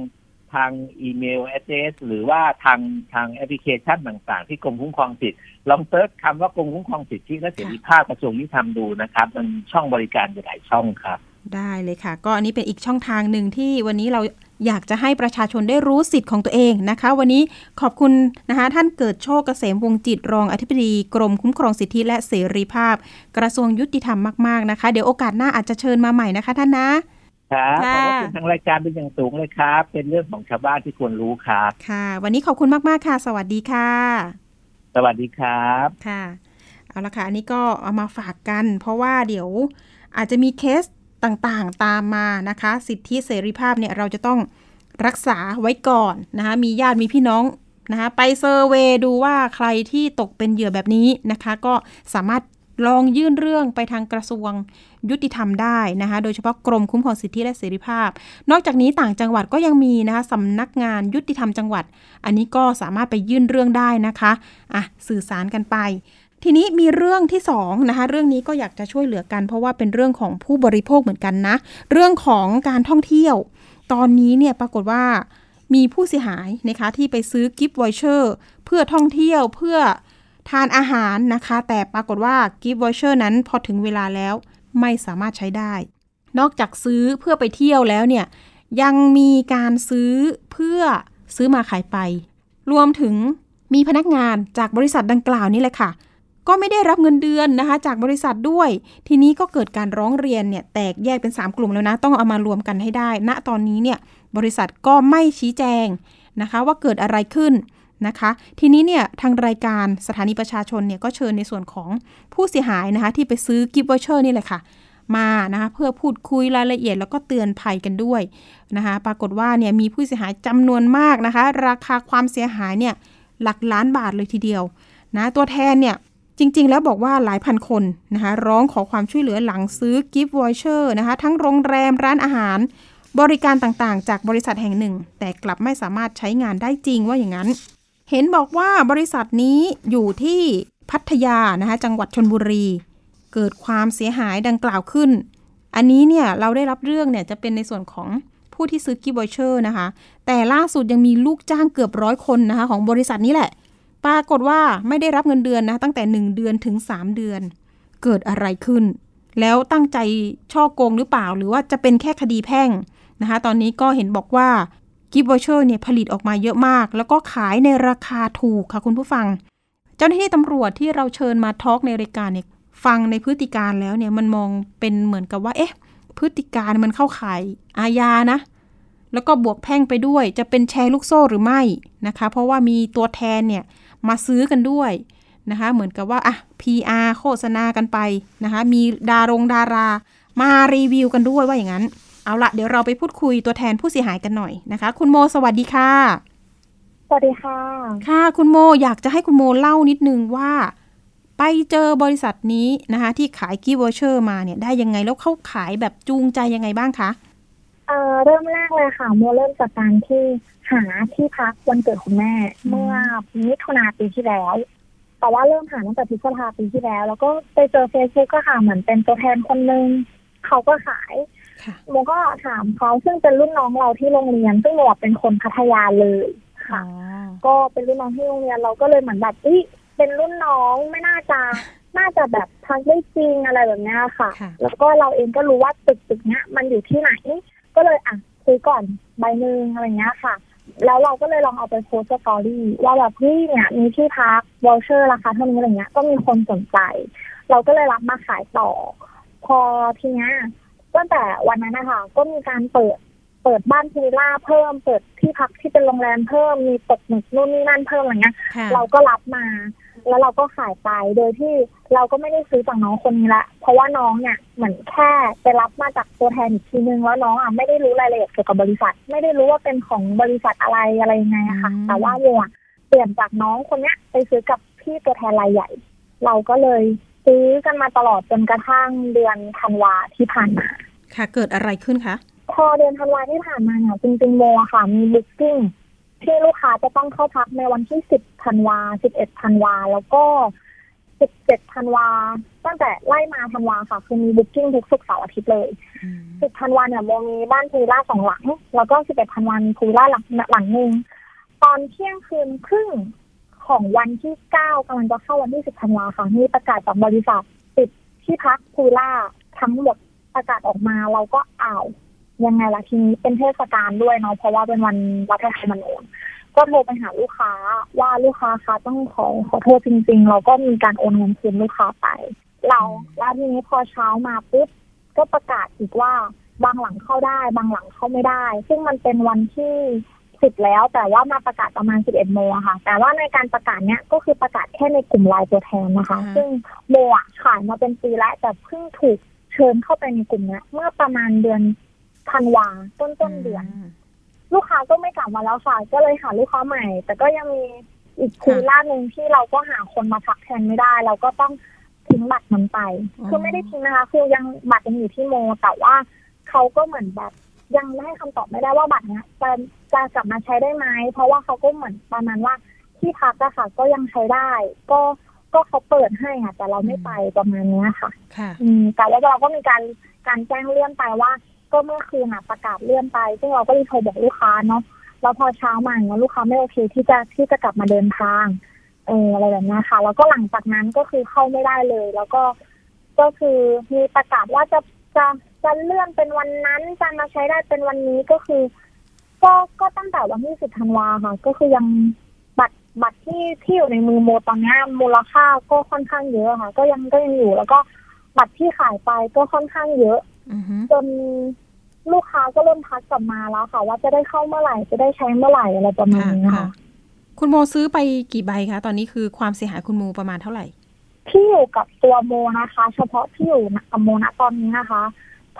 ทางอีเมล address หรือว่าทางทางแอปพลิเคชันต่างๆ ที่กรมคุ้มครองสิทธิ์ลอง search คำว่ากรมคุ้มครองสิทธิและเสรีภาพกระทรวงยุติธรรมดูนะครับ มันช่องบริการอยู่หลายช่องครับ ได้เลยค่ะ ก็อันนี้เป็นอีกช่องทางหนึ่งที่วันนี้เราอยากจะให้ประชาชนได้รู้สิทธิ์ของตัวเองนะคะ วันนี้ขอบคุณนะคะท่านเกิดโชคเกษมวงศ์จิตรองอธิบดีกรมคุ้มครองสิทธิและเสรีภาพ กระทรวงยุติธรรมมากๆนะคะ เดี๋ยวโอกาสหน้าอาจจะเชิญมาใหม่นะคะท่านนะ ครับขค่ะอบคุณทางรายการเป็นอย่างสูงเลยครับ เป็นเรื่องของชาวบ้านที่ควรรู้ครับ ค่ะ วันนี้ขอบคุณมาก ๆ ค่ะ สวัสดีค่ะ สวัสดีครับ ค่ะ เอาละค่ะ อันนี้ก็เอามาฝากกัน เพราะว่าเดี๋ยวอาจจะมีเคสต่างๆ ตามมานะคะ สิทธิเสรีภาพเนี่ยเราจะต้องรักษาไว้ก่อนนะคะ มีญาติมีพี่น้องนะคะ ไป survey ดูว่าใครที่ตกเป็นเหยื่อแบบนี้นะคะ ก็สามารถ ลองยื่นเรื่องไปทางกระทรวงยุติธรรมได้นะคะ โดยเฉพาะกรมคุ้มครองสิทธิและเสรีภาพ นอกจากนี้ต่างจังหวัดก็ยังมีนะคะสำนักงานยุติธรรมจังหวัด อันนี้ก็สามารถไปยื่นเรื่องได้นะคะอะสื่อสารกันไป ทีนี้มีเรื่องที่สองนะคะเรื่องนี้ก็อยากจะช่วยเหลือกัน เพราะว่าเป็นเรื่องของผู้บริโภคเหมือนกันนะ เรื่องของการท่องเที่ยว ตอนนี้เนี่ยปรากฏว่ามีผู้เสียหายนะคะที่ไปซื้อกิฟต์วอยเชอร์เพื่อท่องเที่ยวเพื่อ ทานอาหารนะคะ แต่ปรากฏว่ากิฟต์วอยเชอร์นั้นพอถึงเวลาแล้วไม่สามารถใช้ได้ นอกจากซื้อเพื่อไปเที่ยวแล้วเนี่ยยังมีการซื้อเพื่อซื้อมาขายไป รวมถึงมีพนักงานจากบริษัทดังกล่าวนี่แหละค่ะ ก็ไม่ได้รับเงินเดือนนะคะ จากบริษัทด้วย ทีนี้ก็เกิดการร้องเรียนเนี่ยแตกแยกเป็น 3 กลุ่มแล้วนะ ต้องเอามารวมกันให้ได้ณตอนนี้เนี่ยบริษัทก็ไม่ชี้แจงนะคะ ว่าเกิดอะไรขึ้น นะคะ ทีนี้เนี่ยทางรายการสถานีประชาชนเนี่ยก็เชิญในส่วนของผู้เสียหายนะคะ ที่ไปซื้อกิฟต์วอเชอร์นี่แหละค่ะ มานะคะเพื่อพูดคุยรายละเอียดแล้วก็เตือนภัยกันด้วยนะคะ ปรากฏว่าเนี่ยมีผู้เสียหายจำนวนมากนะคะ ราคาความเสียหายเนี่ยหลักล้านบาทเลยทีเดียวนะตัวแทนเนี่ยจริง ๆ แล้วบอกว่าหลายพันคนนะคะร้องขอความช่วยเหลือหลังซื้อกิฟต์วอเชอร์นะคะ ทั้งโรงแรมร้านอาหาร บริการต่างๆ จากบริษัทแห่งหนึ่ง แต่กลับไม่สามารถใช้งานได้จริงว่าอย่างนั้น เห็นบอกว่าบริษัทนี้อยู่ที่พัทยานะคะจังหวัดชลบุรี เกิดความเสียหายดังกล่าวขึ้น อันนี้เนี่ยเราได้รับเรื่องเนี่ยจะเป็นในส่วนของผู้ที่ซื้อ gift voucher นะคะ แต่ล่าสุดยังมีลูกจ้างเกือบร้อยคนนะคะของบริษัทนี้แหละ ปรากฏว่าไม่ได้รับเงินเดือนนะตั้งแต่ 1 เดือนถึง 3 เดือน เกิดอะไรขึ้น แล้วตั้งใจฉ้อโกงหรือเปล่า หรือว่าจะเป็นแค่คดีแพ่งนะคะ ตอนนี้ก็เห็นบอกว่า gift voucher เนี่ยผลิตออกมาเยอะมาก แล้วก็ขายในราคาถูกค่ะคุณผู้ฟัง เจ้าหน้าที่ตำรวจที่เราเชิญมาทอล์กในรายการเนี่ยฟังในพฤติการแล้วเนี่ยมันมองเป็นเหมือนกับว่า เอ๊ะ พฤติการมันเข้าข่ายอาญานะ แล้วก็บวกแพ่งไปด้วย จะเป็นแชร์ลูกโซ่หรือไม่นะคะ เพราะว่ามีตัวแทนเนี่ยมาซื้อกันด้วยนะคะ เหมือนกับว่าอะ PR โฆษณากันไปนะคะ มีดารงดารา มารีวิวกันด้วยว่าอย่างนั้น เอาละเดี๋ยวเราไปพูดคุยตัวแทนผู้เสียหายกันหน่อยนะคะ คุณโมสวัสดีค่ะ สวัสดีค่ะ ค่ะ คุณโมอยากจะให้คุณโมเล่านิดนึงว่า ไปเจอบริษัทนี้นะคะ ที่ขาย gift voucher มาเนี่ยได้ยังไงแล้วเขาขายแบบจูงใจยังไงบ้างคะเอ่อเริ่มแรกเลยค่ะโมเริ่มจากการที่หาที่พักวันเกิดคุณแม่ เมื่อมิถุนาปีที่แล้ว แต่ว่าเริ่มหาตั้งแต่พฤษภาปีที่แล้ว แล้วก็ไปเจอเฟซบุ๊กก็ค่ะเหมือนเป็นตัวแทนคนนึงเขาก็ขาย ค่ะโมก็ถามเขาซึ่งเป็นรุ่นน้องเราที่โรงเรียน ซึ่งโมเป็นคนพัทยาเลยค่ะ ก็เป็นรุ่นน้องที่โรงเรียนเราก็เลยเหมือนแบบเอ้ยเป็นรุ่นน้องไม่น่าจะน่าจะแบบพักได้จริงอะไรแบบเนี้ยค่ะค่ะ แล้วก็เราเองก็รู้ว่าตึกตึกเนี้ย มันอยู่ที่ไหน ก็เลยอะซื้อก่อนใบหนึ่งอะไรเงี้ยค่ะ แล้วเราก็เลยลองเอาไปโพสต์ story ว่าแบบเฮ้ยเนี่ยมีที่พัก voucher ราคาเท่านี้อะไรเงี้ย ก็มีคนสนใจ เราก็เลยรับมาขายต่อ พอทีเนี้ย ตั้งแต่วันนั้นนะคะก็มีการเปิดเปิดบ้านพูลวิลล่าเพิ่ม เปิดที่พักที่เป็นโรงแรมเพิ่มมีตกหมึกนู่นนี่นั่นเพิ่มอะไรเงี้ยค่ะเราก็รับมา แล้วเราก็ขายไปโดยที่เราก็ไม่ได้ซื้อจากน้องคนนี้ละ เพราะว่าน้องเนี่ยเหมือนแค่ไปรับมาจากตัวแทนอีกทีนึงแล้วน้องอะไม่ได้รู้รายละเอียดเกี่ยวกับบริษัท ไม่ได้รู้ว่าเป็นของบริษัทอะไรอะไรยังไงอะค่ะอืมแต่ว่าโมอะเปลี่ยนจากน้องคนเนี้ยไปซื้อกับพี่ตัวแทนรายใหญ่ เราก็เลย ซื้อกันมาตลอดจนกระทั่งเดือนธันวาที่ผ่านมา ค่ะ เกิดอะไรขึ้นคะ พอเดือนธันวาที่ผ่านมาเนี่ยจริงๆโมอะค่ะ มีบุ๊กิ้งที่ลูกค้าจะต้องเข้าพักในวันที่10ธันวา11ธันวา แล้วก็17ธันวา ตั้งแต่ไล่มาธันวาค่ะ คือมีบุ๊กิ้งทุกศุกร์เสาร์อาทิตย์เลย10ธันวาเนี่ยโมมีบ้านพูลวิลล่าสองหลัง แล้วก็11ธันวามีพูลวิลล่าหลังหลังหนึ่งตอนเที่ยงคืนครึ่ง ของวันที่9กำลังจะเข้าวันที่10ธันวาค่ะมีประกาศจากบริษัทปิดที่พักพูล่าทั้งหมดประกาศออกมาเราก็อ้าวยังไงล่ะทีนี้เป็นเทศกาลด้วยเนาะเพราะว่าเป็นวันรัฐธรรมนูญก็โทรไปหาลูกค้าว่าลูกค้าคะต้องขอขอโทษจริง ๆ เราก็มีการโอนเงินคืนลูกค้าไป เราแล้วทีนี้พอเช้ามาปุ๊บก็ประกาศอีกว่าบางหลังเข้าได้ บางหลังเข้าไม่ได้ ซึ่งมันเป็นวันที่ สิบแล้วแต่ว่ามาประกาศประมาณสิบเอ็ดโมงอะค่ะ แต่ว่าในการประกาศเนี้ยก็คือประกาศแค่ในกลุ่มไลน์ตัวแทนนะคะอ่าซึ่งโมอะขายมาเป็นปีแล้วแต่เพิ่งถูกเชิญเข้าไปในกลุ่มเนี้ย เมื่อประมาณเดือนธันวาต้นต้นๆเดือน ลูกค้าก็ไม่กลับมาแล้วค่ะ ก็เลยหาลูกค้าใหม่ แต่ก็ยังมีอีกคูล่าหนึ่งที่เราก็หาคนมาพักแทนไม่ได้ เราก็ต้องทิ้งบัตรมันไปอ๋อคือไม่ได้ทิ้งนะคะ คือยังบัตรยังอยู่ที่โม แต่ว่าเขาก็เหมือนแบบ ยังไม่ให้คำตอบไม่ได้ว่าบัตรเนี้ยจะจะกลับมาใช้ได้ไหมเพราะว่าเขาก็เหมือนประมาณว่าที่พักอะค่ะ ก็ยังใช้ได้ ก็ก็เขาเปิดให้อะแต่เราไม่ไปประมาณเนี้ยค่ะ ค่ะอืมแต่ว่าเราก็มีการการแจ้งเลื่อนไปว่า ก็เมื่อคืนน่ะประกาศเลื่อนไป ซึ่งเราก็รีบโทรบอกลูกค้าเนาะแล้วพอเช้ามาอย่างเงี้ยลูกค้าไม่โอเคที่จะที่จะกลับมาเดินทางเอออะไรแบบเนี้ยค่ะ แล้วก็หลังจากนั้นก็คือเข้าไม่ได้เลย แล้วก็ก็คือมีประกาศว่าจะจะ จะเลื่อนเป็นวันนั้นจะมาใช้ได้เป็นวันนี้ก็คือ ก็ก็ตั้งแต่วันที่สิบธันวาค่ะ ก็คือยังบัตรบัตรที่ที่อยู่ในมือโมตอนเนี้ยมูลค่าก็ค่อนข้างเยอะค่ะ ก็ยังก็ยังอยู่แล้วก็บัตรที่ขายไปก็ค่อนข้างเยอะอือฮึจนลูกค้าก็เริ่มทักกลับมาแล้วค่ะ ว่าจะได้เข้าเมื่อไหร่จะได้ใช้เมื่อไหร่อะไรประมาณค่ะนี้ค่ะค่ะ คุณโมซื้อไปกี่ใบคะตอนนี้คือความเสียหายคุณโมประมาณเท่าไหร่ ที่อยู่กับตัวโมนะคะ เฉพาะที่อยู่กับโมนะตอนนี้นะคะ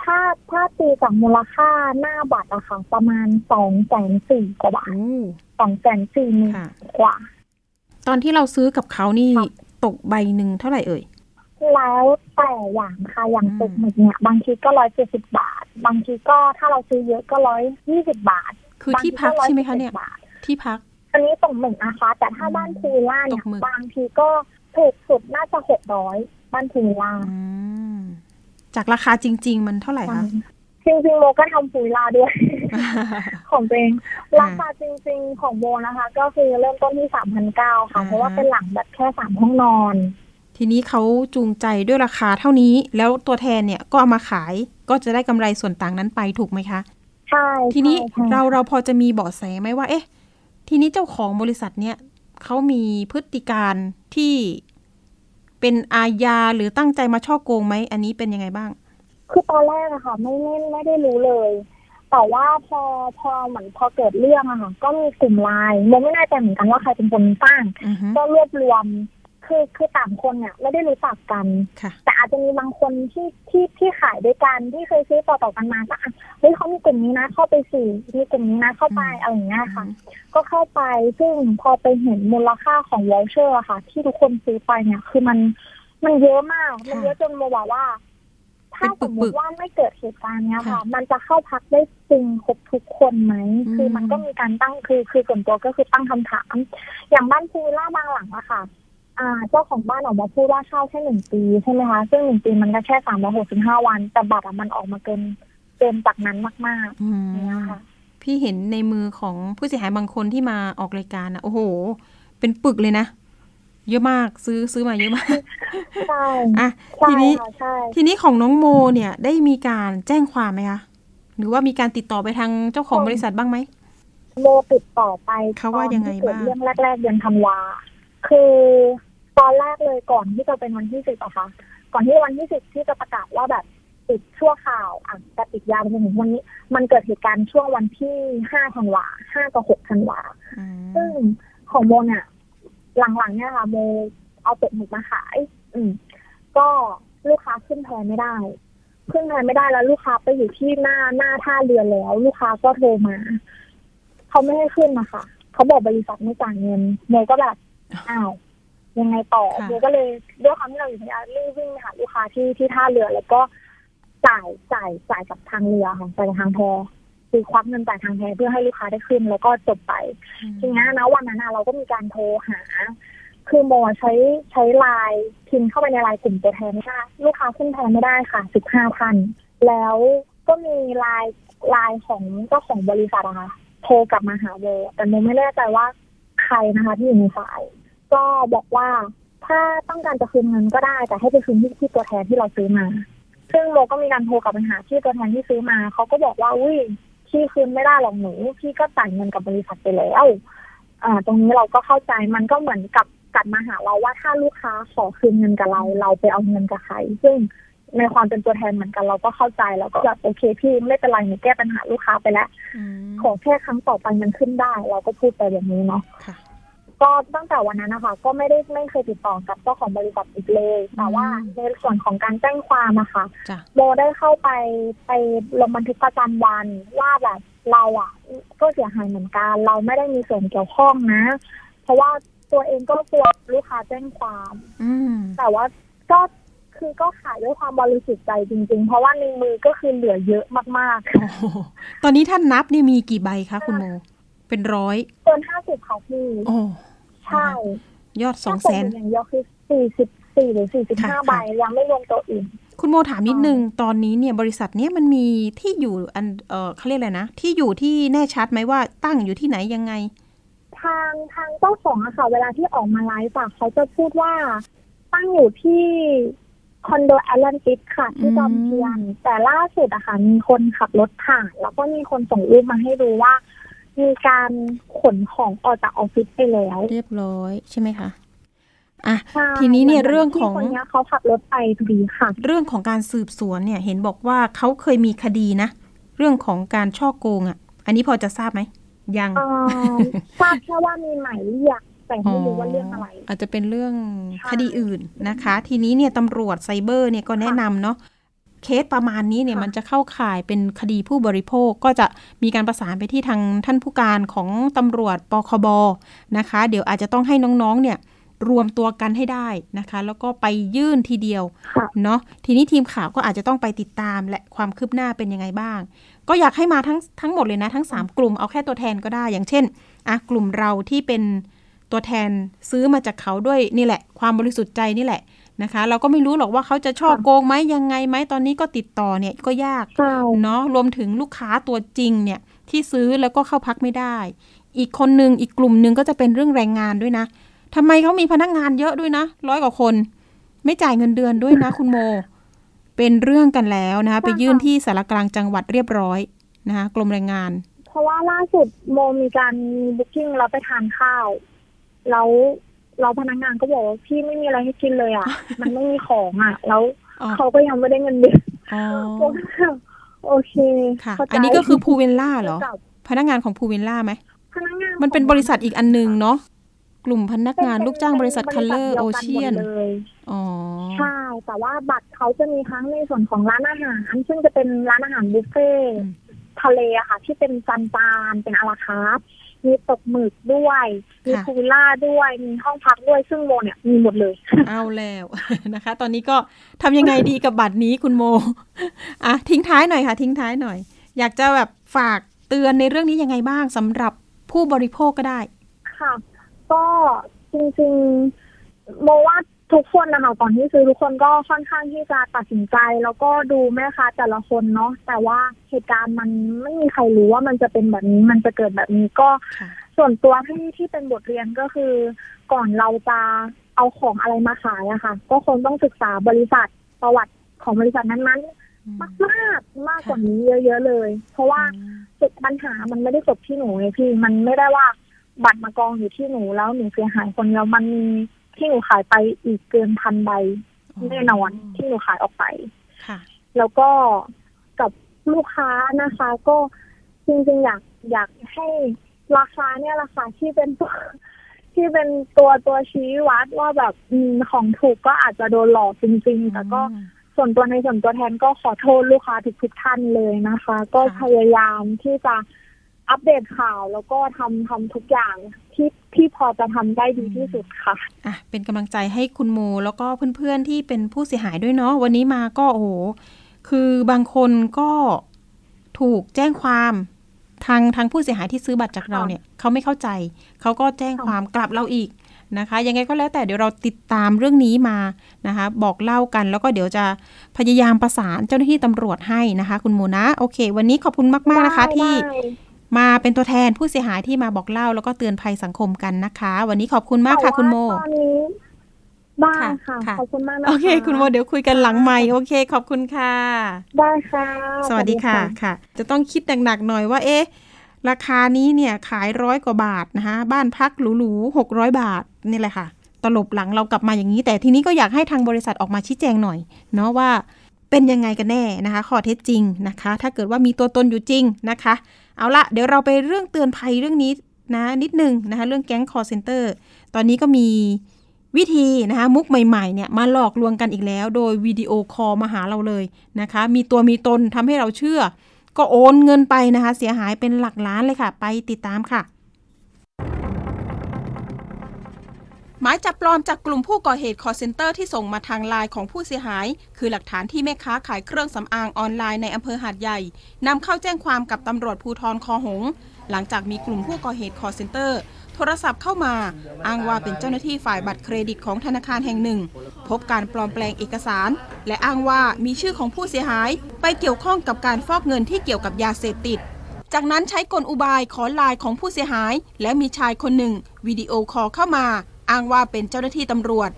ถ้าถ้าตีจากมูลค่าหน้าบัตรอะค่ะประมาณสองแสนสี่กว่าบาทโอ้สองแสนสี่หมื่นค่ะกว่า ตอนที่เราซื้อกับเขานี่ค่ะตกใบหนึ่งเท่าไหร่เอ่ย แล้วแต่อย่างค่ะอย่างอืมตกหมึกเนี่ยบางทีก็ร้อยเจ็ดสิบบาท บางทีก็ถ้าเราซื้อเยอะก็ร้อยยี่สิบบาท คือที่พักใช่ไหมคะเนี่ยบางทีก็170บาทที่พัก อันนี้ตกหมึกนะคะแต่ถ้าบ้านพูล่าเนี่ตยกหมึกบางทีก็ถูกสุดน่าจะหกร้อยบ้านพูล่าอืม จากราคาจริง ๆ มันเท่าไหร่คะจริงๆโมก็ทำพูล่าด้วย ของตัวเองอ่าราคาจริง ๆ ของโมนะคะ ก็คือเริ่มต้นที่สามพันเก้าค่ะอ่าฮะเพราะว่าเป็นหลังแบบแค่สามห้องนอน ทีนี้เขาจูงใจด้วยราคาเท่านี้ แล้วตัวแทนเนี่ยก็เอามาขายก็จะได้กำไรส่วนต่างนั้นไปถูกไหมคะใช่ทีนี้ใช่ใช่เราเราพอจะมีเบาะแสไหมว่า เอ๊ะ ทีนี้เจ้าของบริษัทเนี่ยเขามีพฤติการที่ เป็นอาญาหรือตั้งใจมาช่อโกงไหมอันนี้เป็นยังไงบ้าง คือตอนแรกอะค่ะ ไม่ไม่ไม่ได้รู้เลย แต่ว่าพอพอเหมือนพอเกิดเรื่องอะค่ะก็มีกลุ่มไลน์โมไม่แน่ใจเหมือนกันว่าใครเป็นคนสร้างอือฮึก็รวบรวม คือคือต่างคนเนี่ยไม่ได้รู้จักกันค่ะแต่อาจจะมีบางคนที่ที่ที่ขายด้วยกันที่เคยซื้อต่อต่อๆกันมาก็อะเฮ้ยเขามีกลุ่มนี้นะเข้าไปสิมีกลุ่มนี้นะเข้าไปอืมอะไรอย่างเงี้ยค่ะ ก็เข้าไปซึ่งพอไปเห็นมูลค่าของวอลเชอร์ค่ะ ที่ทุกคนซื้อไปเนี่ย คือมันมันเยอะมาก มันเยอะจนโมบอกว่า ถ้าสมมติว่าไม่เกิดเหตุการณ์เนี้ยค่ะ มันจะเข้าพักได้จริงครบทุกคนไหม คือมันก็มีการตั้งคือคือส่วนตัวก็คือตั้งคำถาม อย่างบ้านพูล่าบางหลังอะค่ะ อ่าเจ้าของบ้านออกมาพูดว่าเช่าแค่หนึ่งปีใช่ไหมคะซึ่งหนึ่งปีมันก็แค่สามร้อยหกสิบห้าวัน แต่บัตรอะมันออกมาเกินเกินจากนั้นมากอืมๆอย่างเนี้ยค่ะพี่เห็นในมือของผู้เสียหายบางคนที่มาออกรายการนะโอ้โห เป็นปึกเลยนะ เยอะมากซื้อซื้อมาเยอะมากใช่อะใช่ทีนี้ค่ะใช่ทีนี้ของน้องโมเนี่ยได้มีการแจ้งความไหมคะหรือว่ามีการติดต่อไปทางเจ้าของบริษัทบ้างไหมโมติดต่อไปเขาว่ายังไงตอนที่เกิดบ้างเรื่องแรกๆเดือนธันวาคือ ตอนแรกเลยก่อนที่จะเป็นวันที่สิบอะคะก่อนที่วันที่สิบที่จะประกาศว่าแบบติดชั่วคราวอะแต่ติดยาวไปจนถึงวันนี้ มันเกิดเหตุการณ์ช่วงวันที่ห้าธันวาห้ากับหกธันวาซึ่งของโมเนี่ยหลังๆเนี่ยค่ะโมเอาเป็ดหมึกมาขาย อืม ก็ลูกค้าขึ้นแพไม่ได้ ขึ้นแพไม่ได้แล้วลูกค้าไปอยู่ที่หน้าหน้าท่าเรือแล้ว ลูกค้าก็โทรมา เขาไม่ให้ขึ้นนะคะเขาบอกบริษัทไม่จ่ายเงินโมก็แบบอ้าว ยังไงต่อค่ะโมก็เลยด้วยความที่เราอยู่ที่รีบวิ่งไปหาลูกค้าที่ที่ท่าเรือ แล้วก็จ่ายจ่ายจ่ายกับทางเรือค่ะจ่ายกับทางแพคือควักเงินจ่ายทางแพเพื่อให้ลูกค้าได้ขึ้น แล้วก็จบไปทีนี้นะวันนั้นนะเราก็มีการโทรหา คือโมใช้ใช้ไลน์พิมพ์เข้าไปในไลน์กลุ่มตัวแทนไม่ได้ลูกค้าขึ้นแทนไม่ได้ค่ะสิบห้าพันแล้วก็มีไลน์ไลน์ของเจ้าของบริษัทอะค่ะโทรกลับมาหาโมแต่โมไม่แน่ใจว่าใครนะคะที่อยู่ในสาย ก็บอกว่าถ้าต้องการจะคืนเงินก็ได้แต่ให้ไปคืนที่ที่ตัวแทนที่เราซื้อมา ซึ่งโมก็มีการโทรกลับไปหาที่ตัวแทนที่ซื้อมาเขาก็บอกว่าอุ้ยพี่คืนไม่ได้หรอกหนูพี่ก็จ่ายเงินกับบริษัทไปแล้วอ่าตรงนี้เราก็เข้าใจมันก็เหมือนกับกลับมาหาเราว่าถ้าลูกค้าขอคืนเงินกับเรา เราไปเอาเงินกับใคร ซึ่งในความเป็นตัวแทนเหมือนกันเราก็เข้าใจแล้วก็แบบโอเคพี่ไม่เป็นไรหนูแก้ปัญหาลูกค้าไปแล้วอืมขอแค่ครั้งต่อไปมันขึ้นได้ เราก็พูดไปแบบนี้เนาะค่ะ ก็ตั้งแต่วันนั้นนะคะ ก็ไม่ได้ไม่เคยติดต่อกับเจ้าของบริษัทอีกเลย แต่ว่าอืมในส่วนของการแจ้งความอะค่ะจ้ะโมได้เข้าไปไปลงบันทึกประจำวันว่าแบบเราอะก็เสียหายเหมือนกัน เราไม่ได้มีส่วนเกี่ยวข้องนะ เพราะว่าตัวเองก็กลัวลูกค้าแจ้งความอืมแต่ว่าก็คือก็ขายด้วยความบริสุทธิ์ใจจริง ๆ เพราะว่าในมือก็คือเหลือเยอะมากโอ้โหตอนนี้ท่านนับนี่มีกี่ใบคะคุณโม เป็นร้อยๆเกินห้าสิบค่ะพี่โอ้ใช่ยอดสองถ้าแสส่นอย่างเดียวคือสี่สิบสี่หรือสี่สิบห้าค่ะใบยังไม่รวมตัวอื่นคุณโมถามนิดนึง ตอนนี้เนี่ยบริษัทเนี้ยมันมีที่อยู่อันเออเขาเรียกอะไรนะ ที่อยู่ที่แน่ชัดไหมว่าตั้งอยู่ที่ไหนยังไง ทางทางเจ้าของอะค่ะ เวลาที่ออกมาไลฟ์อะเขาจะพูดว่าตั้งอยู่ที่คอนโดแอตแลนติสค่ะ ที่จอมเทียนแต่ล่าสุดอะค่ะ มีคนขับรถผ่าน แล้วก็มีคนส่งรูปมาให้ดูว่า มีการขนของออกจากออฟฟิศไปแล้ว เรียบร้อยใช่ไหมคะอะใช่ทีนี้เนี่ยหมืเรื่องของที่คนเนี้ยเขาขับรถไปพอดีค่ะ เรื่องของการสืบสวนเนี่ย เห็นบอกว่าเขาเคยมีคดีนะ เรื่องของการช่อโกงอะ อันนี้พอจะทราบไหมยังเอ่อทราบแค่ว่ามีหมายเรียกแต่ไม่รู้ว่าเรื่องอะไร อาจจะเป็นเรื่องใช่คดีอื่นนะคะ ทีนี้เนี่ยตำรวจไซเบอร์เนี่ยก็แนะนำเนาะ เคสประมาณนี้เนี่ยค่ะมันจะเข้าข่ายเป็นคดีผู้บริโภคก็จะมีการประสานไปที่ทางท่านผู้การของตำรวจปคบนะคะ เดี๋ยวอาจจะต้องให้น้องๆเนี่ยรวมตัวกันให้ได้นะคะ แล้วก็ไปยื่นทีเดียวค่ะเนาะทีนี้ทีมข่าวก็อาจจะต้องไปติดตามและความคืบหน้าเป็นยังไงบ้าง ก็อยากให้มาทั้งทั้งหมดเลยนะ ทั้ง 3 กลุ่มเอาแค่ตัวแทนก็ได้ อย่างเช่นอะกลุ่มเราที่เป็นตัวแทนซื้อมาจากเขาด้วยนี่แหละ ความบริสุทธิ์ใจนี่แหละ นะคะ เราก็ไม่รู้หรอกว่าเขาจะช่อโกงไหมยังไงไหมตอนนี้ก็ติดต่อเนี่ยก็ยากใช่เนาะรวมถึงลูกค้าตัวจริงเนี่ยที่ซื้อแล้วก็เข้าพักไม่ได้ อีกคนหนึ่งอีกกลุ่มหนึ่งก็จะเป็นเรื่องแรงงานด้วยนะทำไมเขามีพนักงานเยอะด้วยนะร้อยกว่าคน ไม่จ่ายเงินเดือนด้วยนะคุณโม เป็นเรื่องกันแล้วนะคะ ไปยื่นที่สารกลางจังหวัดเรียบร้อยนะคะกรมแรงงาน เพราะว่าล่าสุดโมมีการบุ๊กิ้งเราไปทานข้าวแล้ว เราพนักงานก็บอกว่าพี่ไม่มีอะไรให้กินเลยอะ มันไม่มีของอะ แล้วอ๋อเขาก็ยังไม่ได้เงินเดือนอ๋อโมก็แบบโอเคค่ะเข้าใจอันนี้ก็คือภูเวนล่าเหรอกับพนักงานของภูเวนล่าไหมพนักงานมันเป็นบริษัทอีกอันหนึงเนาะกลุ่มพนักงานป็ลูกจ้างบริษัทป็คัลเลอร์บโอษัทเชีดียวนกัหมดเลยอ๋อใช่ แต่ว่าบัตรเขาจะมีทั้งในส่วนของร้านอาหาร ซึ่งจะเป็นร้านอาหารบุฟเฟ่ต์อืมทะเลอะค่ะ ที่เป็นจานจานๆเป็นอาราคาร์ท มีตกหมึกด้วย มีพูลวิลล่าด้วย มีห้องพักด้วย ซึ่งโมเนี่ยมีหมดเลย เอาแล้วนะคะ ตอนนี้ก็ทำยังไงดีกับบัตรนี้คุณโม อะทิ้งท้ายหน่อยค่ะ ทิ้งท้ายหน่อย อยากจะแบบฝากเตือนในเรื่องนี้ยังไงบ้างสำหรับผู้บริโภคก็ได้ ค่ะ ก็จริงๆ โมว่า ทุกคนนะคะก่อนที่ซื้อทุกคนก็ค่อนข้างที่จะตัดสินใจ แล้วก็ดูแม่ค้าแต่ละคนเนาะแต่ว่าเหตุการณ์มันไม่มีใครรู้ว่ามันจะเป็นแบบนี้มันจะเกิดแบบนี้ก็ค่ะส่วนตัวที่ที่เป็นบทเรียนก็คือ ก่อนเราจะเอาของอะไรมาขายอะค่ะ ก็คงต้องศึกษาบริษัทประวัติของบริษัทนั้นๆ มากมากๆมากกว่านี้เยอะๆเลย เพราะว่าจุดปัญหามันไม่ได้จบที่หนูไงพี่มันไม่ได้ว่าบัตรมากองอยู่ที่หนูแล้วหนูเสียหายคนเดียวมันมี ที่หนูขายไปอีกเกินพันใบแน่นอนที่หนูขายออกไปค่ะ แล้วก็กับลูกค้านะคะ ก็จริงๆอยากอยากให้ราคาเนี่ยราคาที่เป็นตัวที่เป็นตัวตัวชี้วัดว่าแบบอืมของถูกก็อาจจะโดนหลอกจริง ๆ แต่ก็ส่วนตัวในส่วนตัวแทนก็ขอโทษลูกค้าทุกๆท่านเลยนะคะ ก็ค่ะพยายามที่จะ อัปเดตข่าวแล้วก็ทำทำทุกอย่างที่ที่พอจะทำได้ดีที่สุดค่ะอะ เป็นกำลังใจให้คุณโมแล้วก็เพื่อนๆที่เป็นผู้เสียหายด้วยเนาะวันนี้มาก็โอ้โหคือบางคนก็ถูกแจ้งความทางทางผู้เสียหายที่ซื้อบัตรจากเราเนี่ยเขาไม่เข้าใจ เขาก็แจ้งความกลับเราอีกนะคะยังไงก็แล้วแต่เดี๋ยวเราติดตามเรื่องนี้มานะคะ บอกเล่ากันแล้วก็เดี๋ยวจะพยายามประสานเจ้าหน้าที่ตำรวจให้นะคะ คุณโมนะ โอเค วันนี้ขอบคุณมาก ๆ นะคะได้ที่ได้ มาเป็นตัวแทนผู้เสียหายที่มาบอกเล่า แล้วก็เตือนภัยสังคมกันนะคะ วันนี้ขอบคุณมากค่ะคุณโมแต่ว่าตอนนี้ได้ค่ะค่ะค่ะขอบคุณมากนะคะโอเคคุณโมเดี๋ยวคุยกันหลังใหม่โอเค ขอบคุณค่ะ ได้ค่ะ สวัสดีค่ะค่ะ จะต้องคิดหนักๆหน่อยว่าเอ๊ะราคานี้เนี่ยขายร้อยกว่าบาทนะคะบ้านพักหรูๆหกร้อยบาทนี่แหละค่ะ ตลบหลังเรากลับมาอย่างนี้ แต่ทีนี้ก็อยากให้ทางบริษัทออกมาชี้แจงหน่อย เนาะว่าเป็นยังไงกันแน่นะคะ ข้อเท็จจริงนะคะ ถ้าเกิดว่ามีตัวตนอยู่จริงนะคะ เอาละเดี๋ยวเราไปเรื่องเตือนภัยเรื่องนี้นะนิดนึงนะคะเรื่องแก๊งคอลเซ็นเตอร์ตอนนี้ก็มีวิธีนะคะมุกใหม่ๆเนี่ยมาหลอกลวงกันอีกแล้ว โดยวิดีโอคอลมาหาเราเลยนะคะ มีตัวมีตนทำให้เราเชื่อ ก็โอนเงินไปนะคะ เสียหายเป็นหลักล้านเลยค่ะ ไปติดตามค่ะ หมายจับปลอมจากกลุ่มผู้ก่อเหตุคอลเซ็นเตอร์ที่ส่งมาทางไลน์ของผู้เสียหาย คือหลักฐานที่แม่ค้าขายเครื่องสำอางออนไลน์ในอำเภอหาดใหญ่นำเข้าแจ้งความกับตำรวจภูธรคอหงส์ หลังจากมีกลุ่มผู้ก่อเหตุคอลเซ็นเตอร์โทรศัพท์เข้ามา อ้างว่าเป็นเจ้าหน้าที่ฝ่ายบัตรเครดิตของธนาคารแห่งหนึ่ง พบการปลอมแปลงเอกสาร และอ้างว่ามีชื่อของผู้เสียหาย ไปเกี่ยวข้องกับการฟอกเงินที่เกี่ยวกับยาเสพติด จากนั้นใช้กลอุบายขอไลน์ของผู้เสียหาย และมีชายคนหนึ่งวิดีโอคอลเข้ามา อ้างว่าเป็นเจ้าหน้าที่ตำรวจ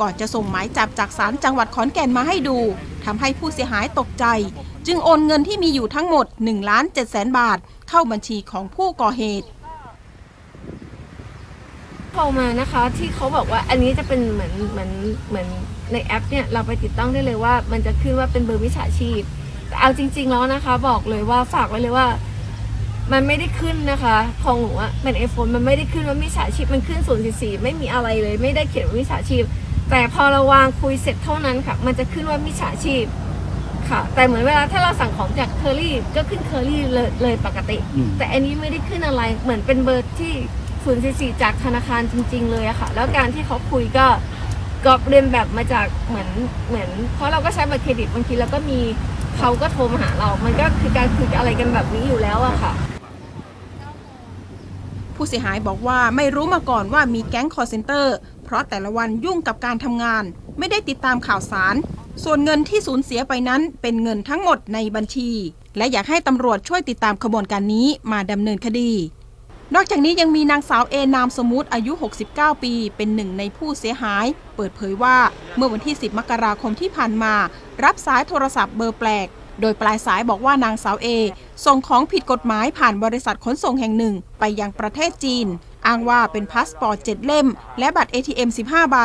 ก่อนจะส่งหมายจับจากศาลจังหวัดขอนแก่นมาให้ดูทำให้ผู้เสียหายตกใจ จึงโอนเงินที่มีอยู่ทั้งหมด1ล้าน7แสนบาท เข้าบัญชีของผู้ก่อเหตุโทรมานะคะที่เขาบอกว่าอันนี้จะเป็นเหมือนเหมือนเหมือนในแอปเนี่ยเราไปติดตั้งได้เลยว่า มันจะขึ้นว่าเป็นเบอร์มิจฉาชีพ แต่เอาจริง ๆ แล้วนะคะ บอกเลยว่าฝากไว้เลยว่า มันไม่ได้ขึ้นนะคะของหนูอะเป็นไอโฟนมันไม่ได้ขึ้นว่ามิจฉาชีพมันขึ้นศูนย์สี่ไม่มีอะไรเลย ไม่ได้เขียนว่ามิจฉาชีพ แต่พอเราวางคุยเสร็จเท่านั้นค่ะ มันจะขึ้นว่ามิจฉาชีพค่ะ แต่เหมือนเวลาถ้าเราสั่งของจากเคอรี่ก็ขึ้นเคอรี่เลยเลยปกติ อืม แต่อันนี้ไม่ได้ขึ้นอะไรเหมือนเป็นเบอร์ที่ศูนย์สี่จากธนาคารจริง ๆ เลยอะค่ะ แล้วการที่เขาคุยก็ก็เลียนแบบมาจากเหมือนเหมือน เพราะเราก็ใช้บัตรเครดิตบางทีแล้วก็มีเขาก็โทรมาหาเรา มันก็คือการคุยอะไรกันแบบนี้อยู่แล้วอะค่ะ ผู้เสียหายบอกว่าไม่รู้มาก่อนว่ามีแก๊งคอลเซ็นเตอร์ เพราะแต่ละวันยุ่งกับการทำงาน ไม่ได้ติดตามข่าวสาร ส่วนเงินที่สูญเสียไปนั้นเป็นเงินทั้งหมดในบัญชี และอยากให้ตำรวจช่วยติดตามขบวนการนี้มาดำเนินคดีนอกจากนี้ยังมีนางสาวเอนามสมมุติอายุ 69 ปี เป็นหนึ่งในผู้เสียหาย เปิดเผยว่าเมื่อวันที่ 10 มกราคมที่ผ่านมา รับสายโทรศัพท์เบอร์แปลก โดยปลายสายบอกว่านางสาวเอ ส่งของผิดกฎหมายผ่านบริษัทขนส่งแห่งหนึ่ง ไปยังประเทศจีน อ้างว่าเป็นพาสปอร์ต 7 เล่ม และบัตร ATM 15 ใบ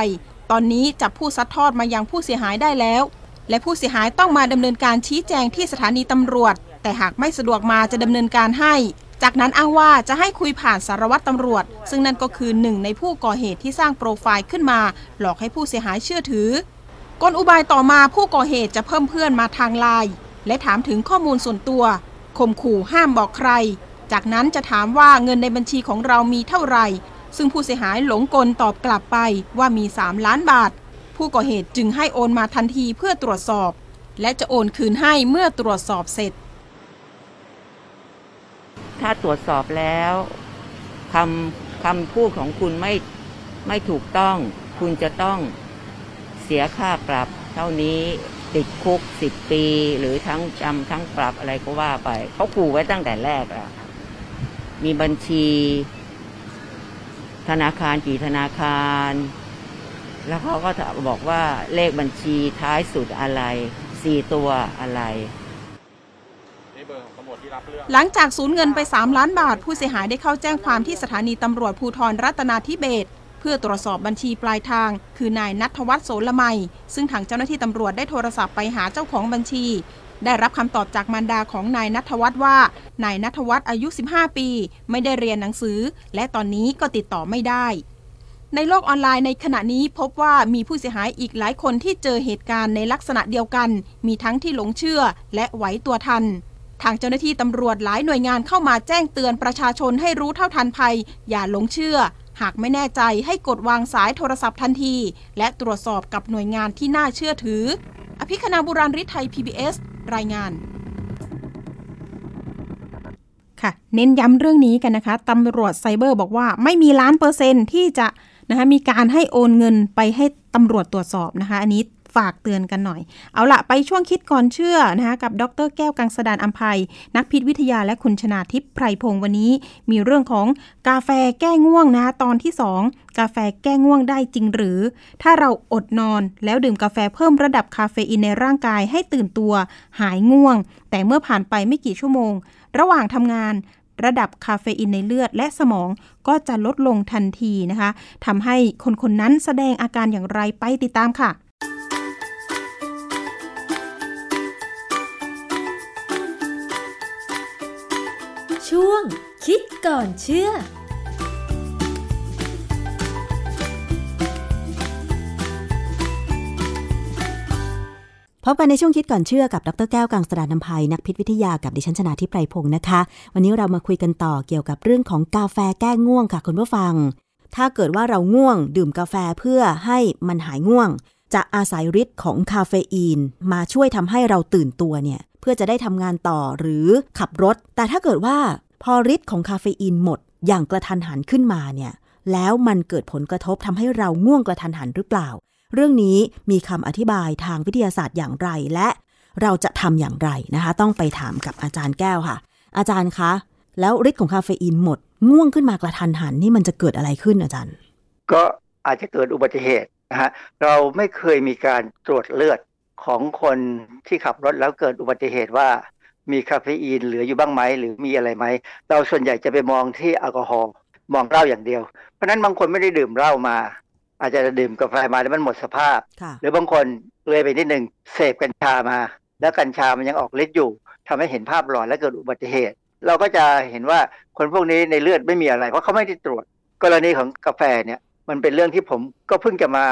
ตอนนี้จับผู้ซัดทอดมายังผู้เสียหายได้แล้ว และผู้เสียหายต้องมาดำเนินการชี้แจงที่สถานีตำรวจ แต่หากไม่สะดวกมาจะดำเนินการให้ จากนั้นอ้างว่าจะให้คุยผ่านสารวัตรตำรวจ ซึ่งนั่นก็คือหนึ่งในผู้ก่อเหตุที่สร้างโปรไฟล์ขึ้นมา หลอกให้ผู้เสียหายเชื่อถือกลอุบายต่อมาผู้ก่อเหตุจะเพิ่มเพื่อนมาทางไลน์ และถามถึงข้อมูลส่วนตัวข่มขู่ห้ามบอกใคร จากนั้นจะถามว่าเงินในบัญชีของเรามีเท่าไหร่ ซึ่งผู้เสียหายหลงกลตอบกลับไปว่ามี 3 ล้านบาท ผู้ก่อเหตุจึงให้โอนมาทันทีเพื่อตรวจสอบ และจะโอนคืนให้เมื่อตรวจสอบเสร็จ ถ้าตรวจสอบแล้วคำคำพูดของคุณไม่ไม่ถูกต้อง คุณจะต้องเสียค่าปรับเท่านี้ ติดคุกสิบปี หรือทั้งจำทั้งปรับอะไรก็ว่าไป เขาขู่ไว้ตั้งแต่แรกอะมีบัญชี ธนาคารกี่ธนาคาร แล้วเขาก็บอกว่าเลขบัญชีท้ายสุดอะไรสี่ตัวอะไรหลังจากสูญเงินไป 3 ล้านบาท ผู้เสียหายได้เข้าแจ้งความที่สถานีตำรวจภูธรรัตนาธิเบศร เพื่อตรวจสอบบัญชีปลายทาง คือนายนัทวัฒน์โสลไมซึ่งทางเจ้าหน้าที่ตำรวจได้โทรศัพท์ไปหาเจ้าของบัญชี ได้รับคำตอบจากมารดาของนายนัทวัฒน์ว่านายนัทวัฒน์อายุ 15 ปี ไม่ได้เรียนหนังสือ และตอนนี้ก็ติดต่อไม่ได้ในโลกออนไลน์ในขณะนี้พบว่ามีผู้เสียหายอีกหลายคนที่เจอเหตุการณ์ในลักษณะเดียวกัน มีทั้งที่หลงเชื่อและไหวตัวทัน ทางเจ้าหน้าที่ตำรวจหลายหน่วยงานเข้ามาแจ้งเตือนประชาชนให้รู้เท่าทันภัย อย่าหลงเชื่อหากไม่แน่ใจให้กดวางสายโทรศัพท์ทันที และตรวจสอบกับหน่วยงานที่น่าเชื่อถือ อภิคณาบุราริไทย PBS รายงานค่ะเน้นย้ำเรื่องนี้กันนะคะตำรวจไซเบอร์บอกว่าไม่มีล้านเปอร์เซ็นต์ที่จะนะคะมีการให้โอนเงินไปให้ตำรวจตรวจสอบนะคะ อันนี้ ฝากเตือนกันหน่อย เอาละไปช่วงคิดก่อนเชื่อนะคะกับดรแก้วกังสดานอัมภัย นักพิษวิทยาและคุณชนาทิพย์ไพรพงศ์วันนี้ มีเรื่องของกาแฟแก้ง่วงนะตอนที่ 2 กาแฟแก้ง่วงได้จริงหรือ ถ้าเราอดนอนแล้วดื่มกาแฟเพิ่มระดับคาเฟอีนในร่างกายให้ตื่นตัวหายง่วง แต่เมื่อผ่านไปไม่กี่ชั่วโมง ระหว่างทำงานระดับคาเฟอีนในเลือดและสมองก็จะลดลงทันทีนะคะทำให้คนคนนั้นแสดงอาการอย่างไรไปติดตามค่ะ คิดก่อนเชื่อ พบกันในช่วงคิดก่อนเชื่อกับ ดรแก้วกังสดานนภัยนักพิษวิทยากับดิฉันชนาทิพไพรพงศ์นะคะ วันนี้เรามาคุยกันต่อเกี่ยวกับเรื่องของกาแฟแก้ง่วงค่ะคุณผู้ฟัง ถ้าเกิดว่าเราง่วง ดื่มกาแฟเพื่อให้มันหายง่วง จะอาศัยฤทธิ์ของคาเฟอีน มาช่วยทำให้เราตื่นตัวเนี่ยเพื่อจะได้ทำงานต่อหรือขับรถ แต่ถ้าเกิดว่า พอฤทธิ์ของคาเฟอีนหมดอย่างกระทันหันขึ้นมาเนี่ย แล้วมันเกิดผลกระทบทำให้เราง่วงกระทันหันหรือเปล่า เรื่องนี้มีคำอธิบายทางวิทยาศาสตร์อย่างไรและเราจะทำอย่างไรนะคะ ต้องไปถามกับอาจารย์แก้วค่ะ อาจารย์คะ แล้วฤทธิ์ของคาเฟอีนหมด ง่วงขึ้นมากระทันหันนี่มันจะเกิดอะไรขึ้นอาจารย์ ก็อาจจะเกิดอุบัติเหตุนะฮะเราไม่เคยมีการตรวจเลือดของคนที่ขับรถแล้วเกิดอุบัติเหตุว่า มีคาเฟอีนเหลืออยู่บ้างไหมหรือมีอะไรไหม เราส่วนใหญ่จะไปมองที่แอลกอฮอล์มองเหล้าอย่างเดียว เพราะฉะนั้นบางคนไม่ได้ดื่มเหล้ามา อาจจะดื่มกาแฟมาแล้วมันหมดสภาพค่ะหรือบางคนเลยไปนิดหนึ่งเสพกัญชามา แล้วกัญชามันยังออกฤทธิ์อยู่ทำให้เห็นภาพหลอนและเกิดอุบัติเหตุ เราก็จะเห็นว่าคนพวกนี้ในเลือดไม่มีอะไร เพราะเขาไม่ได้ตรวจ กรณีของกาแฟเนี่ยมันเป็นเรื่องที่ผมก็เพิ่งจะมา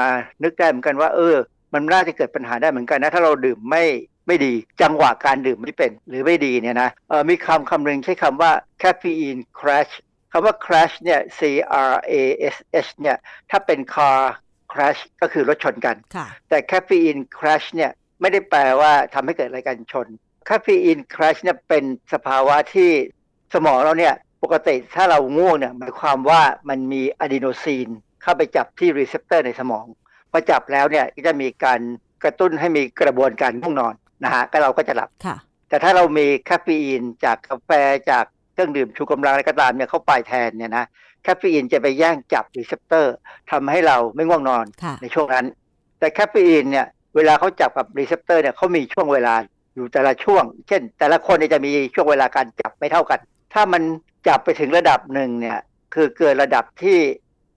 นึกได้เหมือนกันว่า เออ มันน่าจะเกิดปัญหาได้เหมือนกันนะถ้าเราดื่มไม่ ไม่ดี จังหวะการดื่มไม่เป็นหรือไม่ดีเนี่ยนะเออมีคำคำหนึ่งใช้คำว่า caffeine crash คำว่า crash เนี่ย c r a s h เนี่ยถ้าเป็น car crash ก็คือรถชนกันค่ะแต่ caffeine crash เนี่ยไม่ได้แปลว่าทำให้เกิดอะไรกันชน caffeine crash เนี่ยเป็นสภาวะที่สมองเราเนี่ยปกติถ้าเราง่วงเนี่ยหมายความว่ามันมีอะดีโนซีนเข้าไปจับที่ receptor ในสมองพอจับแล้วเนี่ยก็จะมีการกระตุ้นให้มีกระบวนการง่วงนอน นะฮะก็เราก็จะหลับค่ะแต่ถ้าเรามีคาเฟอีนจากกาแฟจากเครื่องดื่มชูกำลังอะไรก็ตามเนี่ยเข้าไปแทนเนี่ยนะคาเฟอีนจะไปแย่งจับ receptor ทำให้เราไม่ง่วงนอนค่ะในช่วงนั้น แต่คาเฟอีนเนี่ยเวลาเขาจับกับ receptor เนี่ยเขามีช่วงเวลาอยู่แต่ละช่วง เช่น แต่ละคนเนี่ยจะมีช่วงเวลาการจับไม่เท่ากัน ถ้ามันจับไปถึงระดับหนึ่งเนี่ยคือเกินระดับที่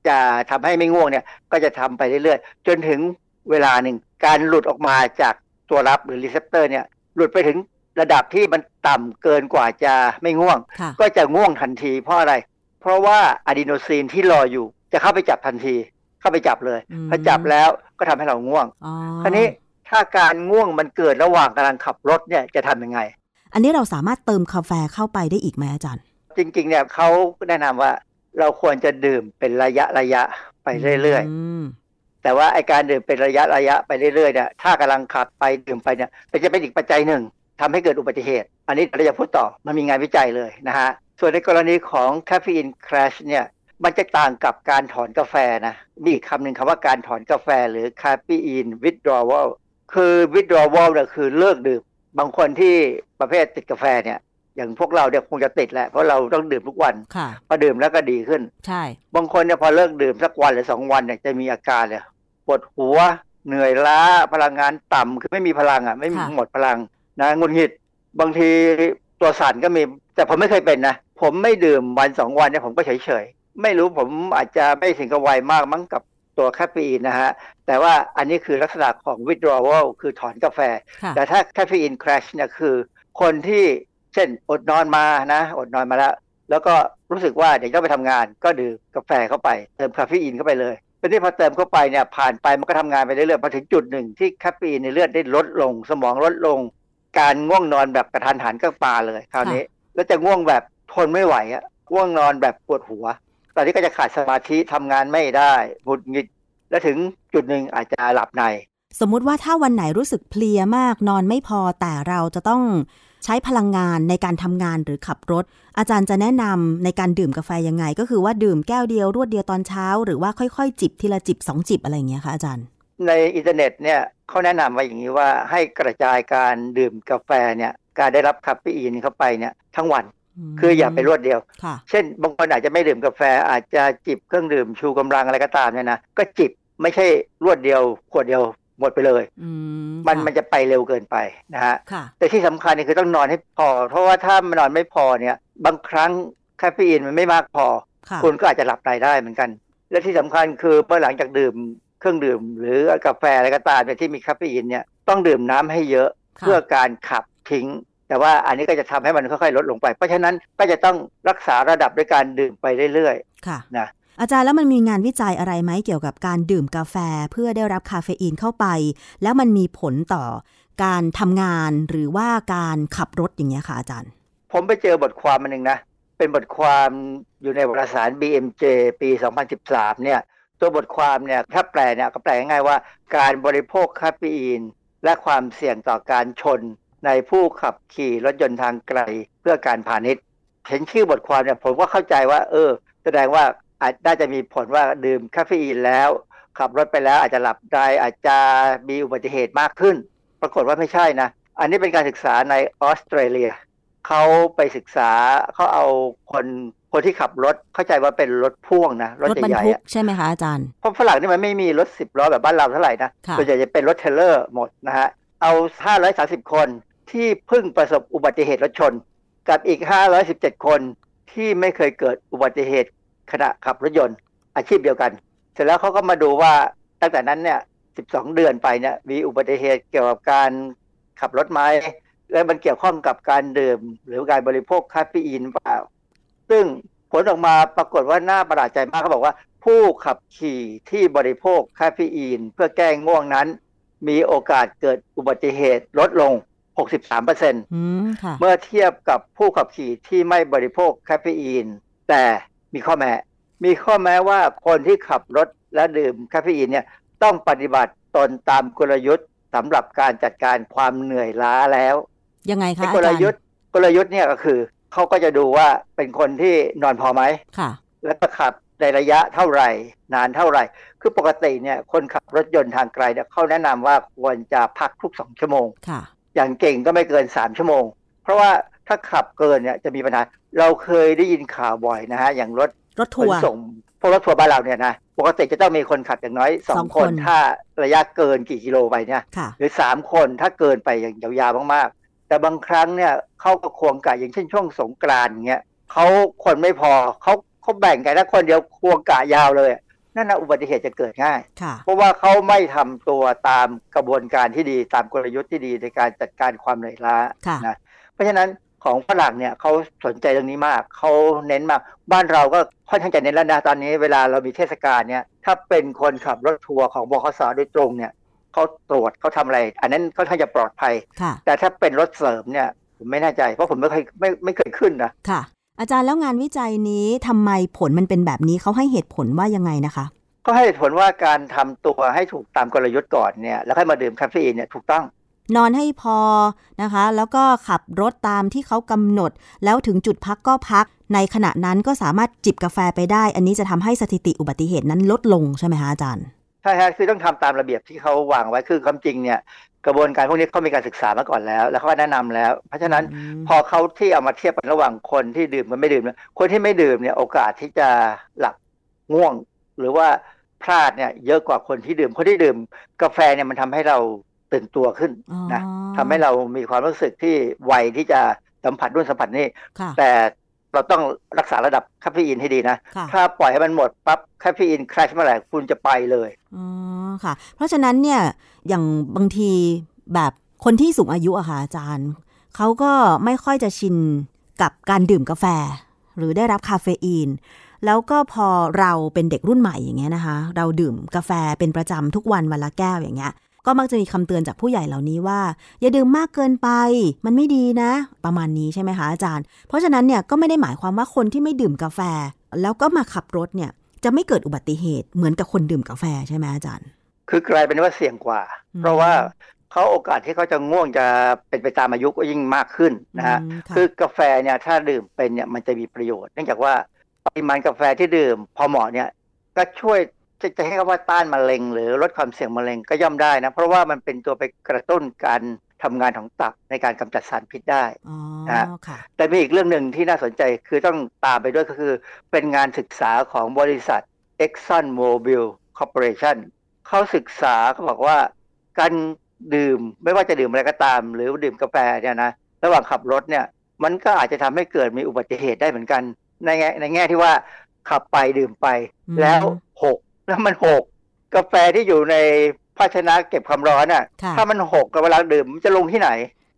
จะทำให้ไม่ง่วงเนี่ยก็จะทำไปเรื่อยๆ จนถึงเวลาหนึ่งการหลุดออกมาจาก ตัวรับหรือ receptor เนี่ยหลุดไปถึงระดับที่มันต่ำเกินกว่าจะไม่ง่วงค่ะก็จะง่วงทันทีเพราะอะไร เพราะว่าอะดีโนซีนที่รออยู่จะเข้าไปจับทันที เข้าไปจับเลยอืมพอจับแล้วก็ทำให้เราง่วงอ๋อคราวนี้ถ้าการง่วงมันเกิดระหว่างกำลังขับรถเนี่ยจะทำยังไง อันนี้เราสามารถเติมกาแฟเข้าไปได้อีกไหมอาจารย์ จริงๆเนี่ยเขาแนะนำว่าเราควรจะดื่มเป็นระยะระยะไปเรื่อยอืมๆ แต่ว่าไอการดื่มเป็นระยะระยะไปเรื่อยๆเนี่ยถ้ากำลังขับไปดื่มไปเนี่ยมันจะเป็นอีกปัจจัยหนึ่งทำให้เกิดอุบัติเหตุ อันนี้เราจะพูดต่อมันมีงานวิจัยเลยนะฮะส่วนในกรณีของคาเฟอีนคราชเนี่ยมันจะต่างกับการถอนกาแฟนะมีอีกคำหนึ่งคำว่าการถอนกาแฟหรือคาเฟอีน withdrawal คือ withdrawal เนี่ยคือเลิกดื่ม บางคนที่ประเภทติดกาแฟเนี่ย อย่างพวกเราเนี่ยคงจะติดแหละ เพราะเราต้องดื่มทุกวันค่ะพอดื่มแล้วก็ดีขึ้น ใช่ บางคนเนี่ยพอเลิกดื่มสักวันหรือสองวันเนี่ยจะมีอาการเนี่ย ปวดหัว เหนื่อยล้าพลังงานต่ำคือไม่มีพลังอะ ไม่มีค่ะหมดพลังนะงุนหิดบางทีตัวสั่นก็มี แต่ผมไม่เคยเป็นนะผมไม่ดื่มวันสองวันเนี่ยผมก็เฉยเฉยๆไม่รู้ผมอาจจะไม่ถึงกับไวมากมั้งกับตัวคาเฟอีนนะฮะ แต่ว่าอันนี้คือลักษณะของ withdrawal คือถอนกาแฟค่ะแต่ถ้าคาเฟอีน crash เนี่ยคือ คนที่เช่นอดนอนมานะ อดนอนมาแล้ว แล้วก็รู้สึกว่าเดี๋ยวต้องไปทำงาน ก็ดื่มกาแฟเข้าไปเติมคาเฟอีนเข้าไปเลย เป็นที่พอเติมเข้าไปเนี่ยผ่านไปมันก็ทำงานไปเรื่อยๆพอถึงจุดหนึ่งที่คาเฟอีนในเลือดได้ลดลง สมองลดลง การง่วงนอนแบบกระทันหันก็มาเลยคราวนี้ แล้วจะง่วงแบบทนไม่ไหวอะง่วงนอนแบบปวดหัว ตอนนี้ก็จะขาดสมาธิทำงานไม่ได้หงุดหงิดและถึงจุดหนึ่งอาจจะหลับใน สมมุติว่าถ้าวันไหนรู้สึกเพลียมากนอนไม่พอแต่เราจะต้อง ใช้พลังงานในการทำงานหรือขับรถ อาจารย์จะแนะนำในการดื่มกาแฟยังไง ก็คือว่าดื่มแก้วเดียวรวดเดียวตอนเช้า หรือว่าค่อยๆ จิบทีละจิบสองจิบอะไรอย่างเงี้ยคะอาจารย์ ในอินเทอร์เน็ตเนี่ยเขาแนะนำว่าอย่างนี้ว่าให้กระจายการดื่มกาแฟเนี่ยการได้รับคาเฟอีนเข้าไปเนี่ยทั้งวันคืออย่าไปรวดเดียวค่ะเช่นบางคนอาจจะไม่ดื่มกาแฟอาจจะจิบเครื่องดื่มชูกำลังอะไรก็ตามเนี่ยนะก็จิบไม่ใช่รวดเดียวขวดเดียว หมดไปเลยอืมมันค่ะมันจะไปเร็วเกินไปนะฮะค่ะแต่ที่สำคัญเนี่ยคือต้องนอนให้พอ เพราะว่าถ้ามันนอนไม่พอเนี่ย บางครั้งคาเฟอีนมันไม่มากพอค่ะคุณก็อาจจะหลับในได้เหมือนกัน และที่สำคัญคือเมื่อหลังจากดื่มเครื่องดื่ม หรือกาแฟอะไรก็ตามเนี่ยที่มีคาเฟอีนเนี่ยต้องดื่มน้ำให้เยอะค่ะเพื่อการขับทิ้ง แต่ว่าอันนี้ก็จะทำให้มันค่อยๆลดลงไป เพราะฉะนั้นก็จะต้องรักษาระดับด้วยการดื่มไปเรื่อยค่ะๆนะ อาจารย์แล้วมันมีงานวิจัยอะไรไหมเกี่ยวกับการดื่มกาแฟเพื่อได้รับคาเฟอีนเข้าไป แล้วมันมีผลต่อการทำงานหรือว่าการขับรถอย่างเงี้ยค่ะอาจารย์ ผมไปเจอบทความมันหนึ่งนะ เป็นบทความอยู่ในวารสาร BMJ ปี 2013 เนี่ย ตัวบทความเนี่ยถ้าแปลเนี่ยก็แปลง่ายๆว่า การบริโภคคาเฟอีน และความเสี่ยงต่อการชน ในผู้ขับขี่รถยนต์ทางไกลเพื่อการพาณิชย์เห็นชื่อบทความเนี่ยผมก็เข้าใจว่า เออ แสดงว่า อาจน่าจะมีผลว่าดื่มคาเฟอีนแล้ว ขับรถไปแล้วอาจจะหลับในอาจจะมีอุบัติเหตุมากขึ้น ปรากฏว่าไม่ใช่นะ อันนี้เป็นการศึกษาในออสเตรเลียเขาไปศึกษาเขาเอาคนคนที่ขับรถเข้าใจว่าเป็นรถพ่วงนะรถรถบรรใหญ่ทุๆกอะใช่ไหมคะอาจารย์เพราะฝรั่งนี่มันไม่มีรถสิบล้อแบบบ้านเราเท่าไหร่นะค่ะส่วนใหญ่จะเป็นรถเทรลเลอร์หมดนะฮะเอา 530 คนที่เพิ่งประสบอุบัติเหตุรถชน กับอีก 517 คนที่ไม่เคยเกิดอุบัติเหตุ ขณะขับรถยนต์อาชีพเดียวกัน เสร็จแล้วเขาก็มาดูว่าตั้งแต่นั้นเนี่ย 12 เดือนไปเนี่ยมีอุบัติเหตุเกี่ยวกับการขับรถไหมแล้วมันเกี่ยวข้องกับการดื่ม หรือการบริโภคคาเฟอีนเปล่า ซึ่งผลออกมาปรากฏว่าน่าประหลาดใจมากเขาบอกว่า ผู้ขับขี่ที่บริโภคคาเฟอีน เพื่อแก้ง่วงนั้น มีโอกาสเกิดอุบัติเหตุลดลง 63%เอืมค่ะมื่อเทียบกับผู้ขับขี่ที่ไม่บริโภคคาเฟอีน แต่ มีข้อแม้ มีข้อแม้ว่าคนที่ขับรถและดื่มคาเฟอีนเนี่ยต้องปฏิบัติตนตามกลยุทธ์สำหรับการจัดการความเหนื่อยล้าแล้ว ยังไงคะในอากลจารยุทย์ธ์กลยุทธ์เนี่ยก็คือเขาก็จะดูว่าเป็นคนที่นอนพอไหมค่ะ แล้วก็ขับในระยะเท่าไหร่ นานเท่าไหร่ คือปกติเนี่ยคนขับรถยนต์ทางไกลเนี่ยเขาแนะนำว่าควรจะพักทุกสองชั่วโมงค่ะ อย่างเก่งก็ไม่เกินสามชั่วโมง เพราะว่า ถ้าขับเกินเนี่ยจะมีปัญหา เราเคยได้ยินข่าวบ่อยนะฮะ อย่างรถรถขทันวร์ส่งพวกรถทัวร์บ้านเราเนี่ยนะ ปกติจะต้องมีคนขับอย่างน้อยสอสองงคคนนถ้าระยะเกินกี่กิโลไปเนี่ยค่ะหรือสามคนถ้าเกินไปอย่างยาวๆมากๆ แต่บางครั้งเนี่ยเขาก็ควงกะอย่างเช่นช่วงสงกรานต์อย่างเงี้ยเขาคนไม่พอเขาเขาแบ่งกันถ้าคนเดียวควงกะยาวเลยนั่นนะอุบัติเหตุจะเกิดง่ายค่ะเพราะว่าเขาไม่ทำตัวตามกระบวนการที่ดีตามกลยุทธ์ที่ดีในการจัดการความเหนื่อยล้าค่ะนะเพราะฉะนั้น ของฝรั่งเนี่ยเขาสนใจเรื่องนี้มากเขาเน้นมาก บ้านเราก็ค่อนข้างจะเน้นแล้วนะตอนนี้เวลาเรามีเทศกาลเนี่ยถ้าเป็นคนขับรถทัวร์ของบขสโดยตรงเนี่ยเขาตรวจเขาทำอะไร อันนั้นค่อนข้างจะปลอดภัยค่ะแต่ถ้าเป็นรถเสริมเนี่ยผมไม่แน่ใจ เพราะผมไม่เคยไม่ไม่เคยขึ้นนะค่ะ อาจารย์แล้วงานวิจัยนี้ทำไมผลมันเป็นแบบนี้เขาให้เหตุผลว่ายังไงนะคะก็ให้เหตุผลว่าการทำตัวให้ถูกตามกลยุทธ์ก่อนเนี่ยแล้วค่อยมาดื่มคาเฟอีนเนี่ยถูกต้อง นอนให้พอนะคะ แล้วก็ขับรถตามที่เขากำหนด แล้วถึงจุดพักก็พัก ในขณะนั้นก็สามารถจิบกาแฟไปได้ อันนี้จะทำให้สถิติอุบัติเหตุนั้นลดลงใช่ไหมคะอาจารย์ใช่ฮะคือต้องทำตามระเบียบที่เขาวางไว้คือความจริงเนี่ยกระบวนการพวกนี้เขามีการศึกษามาก่อนแล้ว แล้วเขาก็แนะนำแล้ว เพราะฉะนั้นอืมพอเขาที่เอามาเทียบกันระหว่างคนที่ดื่มกับไม่ดื่มเนี่ยคนที่ไม่ดื่มเนี่ยโอกาสที่จะหลับง่วง หรือว่าพลาดเนี่ยเยอะกว่าคนที่ดื่มคนที่ดื่มกาแฟเนี่ยมันทำให้เรา ตื่นตัวขึ้นอ๋อนะทำให้เรามีความรู้สึกที่ไวที่จะสัมผัสด้วยสัมผัสนี่ค่ะแต่เราต้องรักษาระดับคาเฟอีนให้ดีนะค่ะถ้าปล่อยให้มันหมดปั๊บคาเฟอีนคลาชเมื่อไหร่คุณจะไปเลยอ๋อค่ะ เพราะฉะนั้นเนี่ยอย่างบางทีแบบคนที่สูงอายุอะค่ะอาจารย์เขาก็ไม่ค่อยจะชินกับการดื่มกาแฟ หรือได้รับคาเฟอีน แล้วก็พอเราเป็นเด็กรุ่นใหม่อย่างเงี้ยนะคะ เราดื่มกาแฟเป็นประจำทุกวันวันละแก้วอย่างเงี้ย ก็มักจะมีคำเตือนจากผู้ใหญ่เหล่านี้ว่า อย่าดื่มมากเกินไป มันไม่ดีนะ ประมาณนี้ใช่ไหมคะอาจารย์ เพราะฉะนั้นเนี่ยก็ไม่ได้หมายความว่าคนที่ไม่ดื่มกาแฟ แล้วก็มาขับรถเนี่ยจะไม่เกิดอุบัติเหตุเหมือนกับคนดื่มกาแฟใช่ไหมอาจารย์ คือกลายเป็นว่าเสี่ยงกว่าอืมเพราะว่าเขาโอกาสที่เขาจะง่วงจะเป็นไปตามอายุก็ยิ่งมากขึ้นนะฮะอืมค่ะคือกาแฟเนี่ยถ้าดื่มเป็นเนี่ยมันจะมีประโยชน์ เนื่องจากว่าปริมาณกาแฟที่ดื่มพอเหมาะเนี่ยก็ช่วย จะจะให้คำว่าต้านมะเร็ง หรือลดความเสี่ยงมะเร็งก็ย่อมได้นะ เพราะว่ามันเป็นตัวไปกระตุ้นการทำงานของตับในการกำจัดสารพิษได้อ๋อนะค่ะแต่มีอีกเรื่องหนึ่งที่น่าสนใจคือต้องตามไปด้วยก็คือเป็นงานศึกษาของบริษัท Exxon Mobil Corporation เขาศึกษาเขาบอกว่า การดื่มไม่ว่าจะดื่มอะไรก็ตาม หรือดื่มกาแฟเนี่ยนะระหว่างขับรถเนี่ย มันก็อาจจะทำให้เกิดมีอุบัติเหตุได้เหมือนกัน ในแง่ในแง่ที่ว่าขับไปดื่มไปอืมแล้วหก แล้วมันหกกาแฟที่อยู่ในภาชนะเก็บความร้อนอะค่ะ ถ้ามันหกกับเวลาดื่มมันจะลงที่ไหน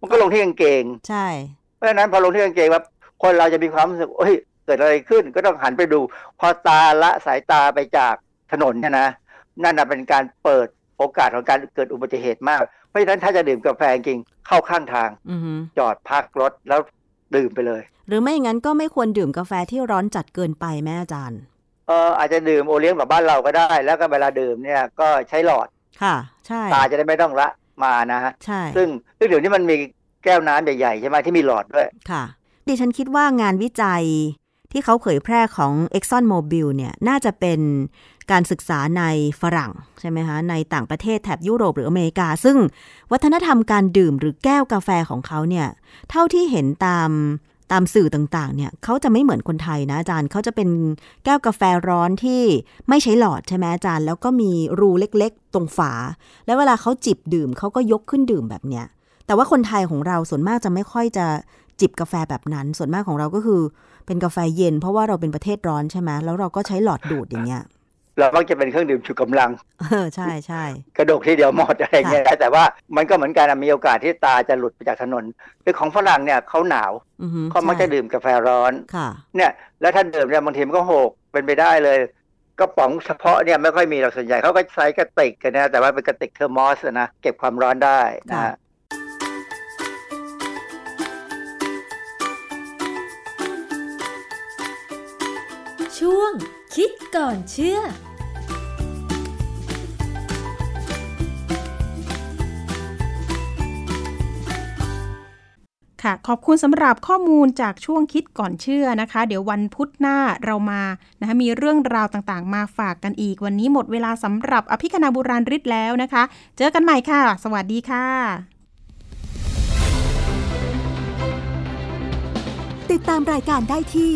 มันก็ลงที่กางเกง ใช่ เพราะฉะนั้นพอลงที่กางเกงแบบคนเราจะมีความรู้สึกเอ้ยเกิดอะไรขึ้นก็ต้องหันไปดู พอตาละสายตาไปจากถนนเนี่ยนะนั่นนะเป็นการเปิดโอกาสของการเกิดอุบัติเหตุมาก เพราะฉะนั้นถ้าจะดื่มกาแฟจริงเข้าข้างทางอือฮึจอดพักรถแล้วดื่มไปเลย หรือไม่อย่างนั้นก็ไม่ควรดื่มกาแฟที่ร้อนจัดเกินไปแม่อาจารย์ เอออาจจะดื่มโอเลี้ยงแบบบ้านเราก็ได้ แล้วก็เวลาดื่มเนี่ยก็ใช้หลอด ค่ะ ใช่ตาจะได้ไม่ต้องละมานะฮะใช่ซึ่งซึ่งเดี๋ยวนี้มันมีแก้วน้ำใหญ่ๆใช่ไหมที่มีหลอดด้วย ค่ะ ดิฉันคิดว่างานวิจัยที่เขาเผยแพร่ของ Exxon Mobil เนี่ย น่าจะเป็นการศึกษาในฝรั่ง ใช่ไหมคะ ในต่างประเทศแถบยุโรปหรืออเมริกา ซึ่งวัฒนธรรมการดื่มหรือแก้วกาแฟของเขาเนี่ย เท่าที่เห็นตาม ตามสื่อต่างๆ เนี่ยเขาจะไม่เหมือนคนไทยนะอาจารย์เขาจะเป็นแก้วกาแฟร้อนที่ไม่ใช้หลอดใช่ไหมอาจารย์ แล้วก็มีรูเล็กๆ ตรงฝา แล้วเวลาเขาจิบดื่มเขาก็ยกขึ้นดื่มแบบเนี้ยแต่ว่าคนไทยของเราส่วนมากจะไม่ค่อยจะจิบกาแฟแบบนั้น ส่วนมากของเราก็คือเป็นกาแฟเย็น เพราะว่าเราเป็นประเทศร้อนใช่ไหมแล้วเราก็ใช้หลอดดูดอย่างเงี้ย เรามักจะเป็นเครื่องดื่มชูกำลัง เออใช่ใช่กระดกทีเดียวหมดอะไรเงี้ยแต่ว่ามันก็เหมือนกันอะมีโอกาสที่ตาจะหลุดไปจากถนนคือของฝรั่งเนี่ยเขาหนาวอือฮึเขามักจะดื่มกาแฟร้อนค่ะเนี่ย แล้วถ้าดื่มเนี่ยบางทีมันก็โหกเป็นไปได้เลยกระป๋องเฉพาะเนี่ยไม่ค่อยมีหรอกส่วนใหญ่เขาก็ใช้กระติกกันนะแต่ว่าเป็นกระติก Thermos อะนะเก็บความร้อนได้นะฮะช่วง คิดก่อนเชื่อ ค่ะ ขอบคุณสำหรับข้อมูลจากช่วงคิดก่อนเชื่อนะคะ เดี๋ยววันพุธหน้าเรามานะคะมีเรื่องราวต่างๆ มาฝากกันอีก วันนี้หมดเวลาสำหรับอภิคณาบุราริศแล้วนะคะ เจอกันใหม่ค่ะ สวัสดีค่ะ ติดตามรายการได้ที่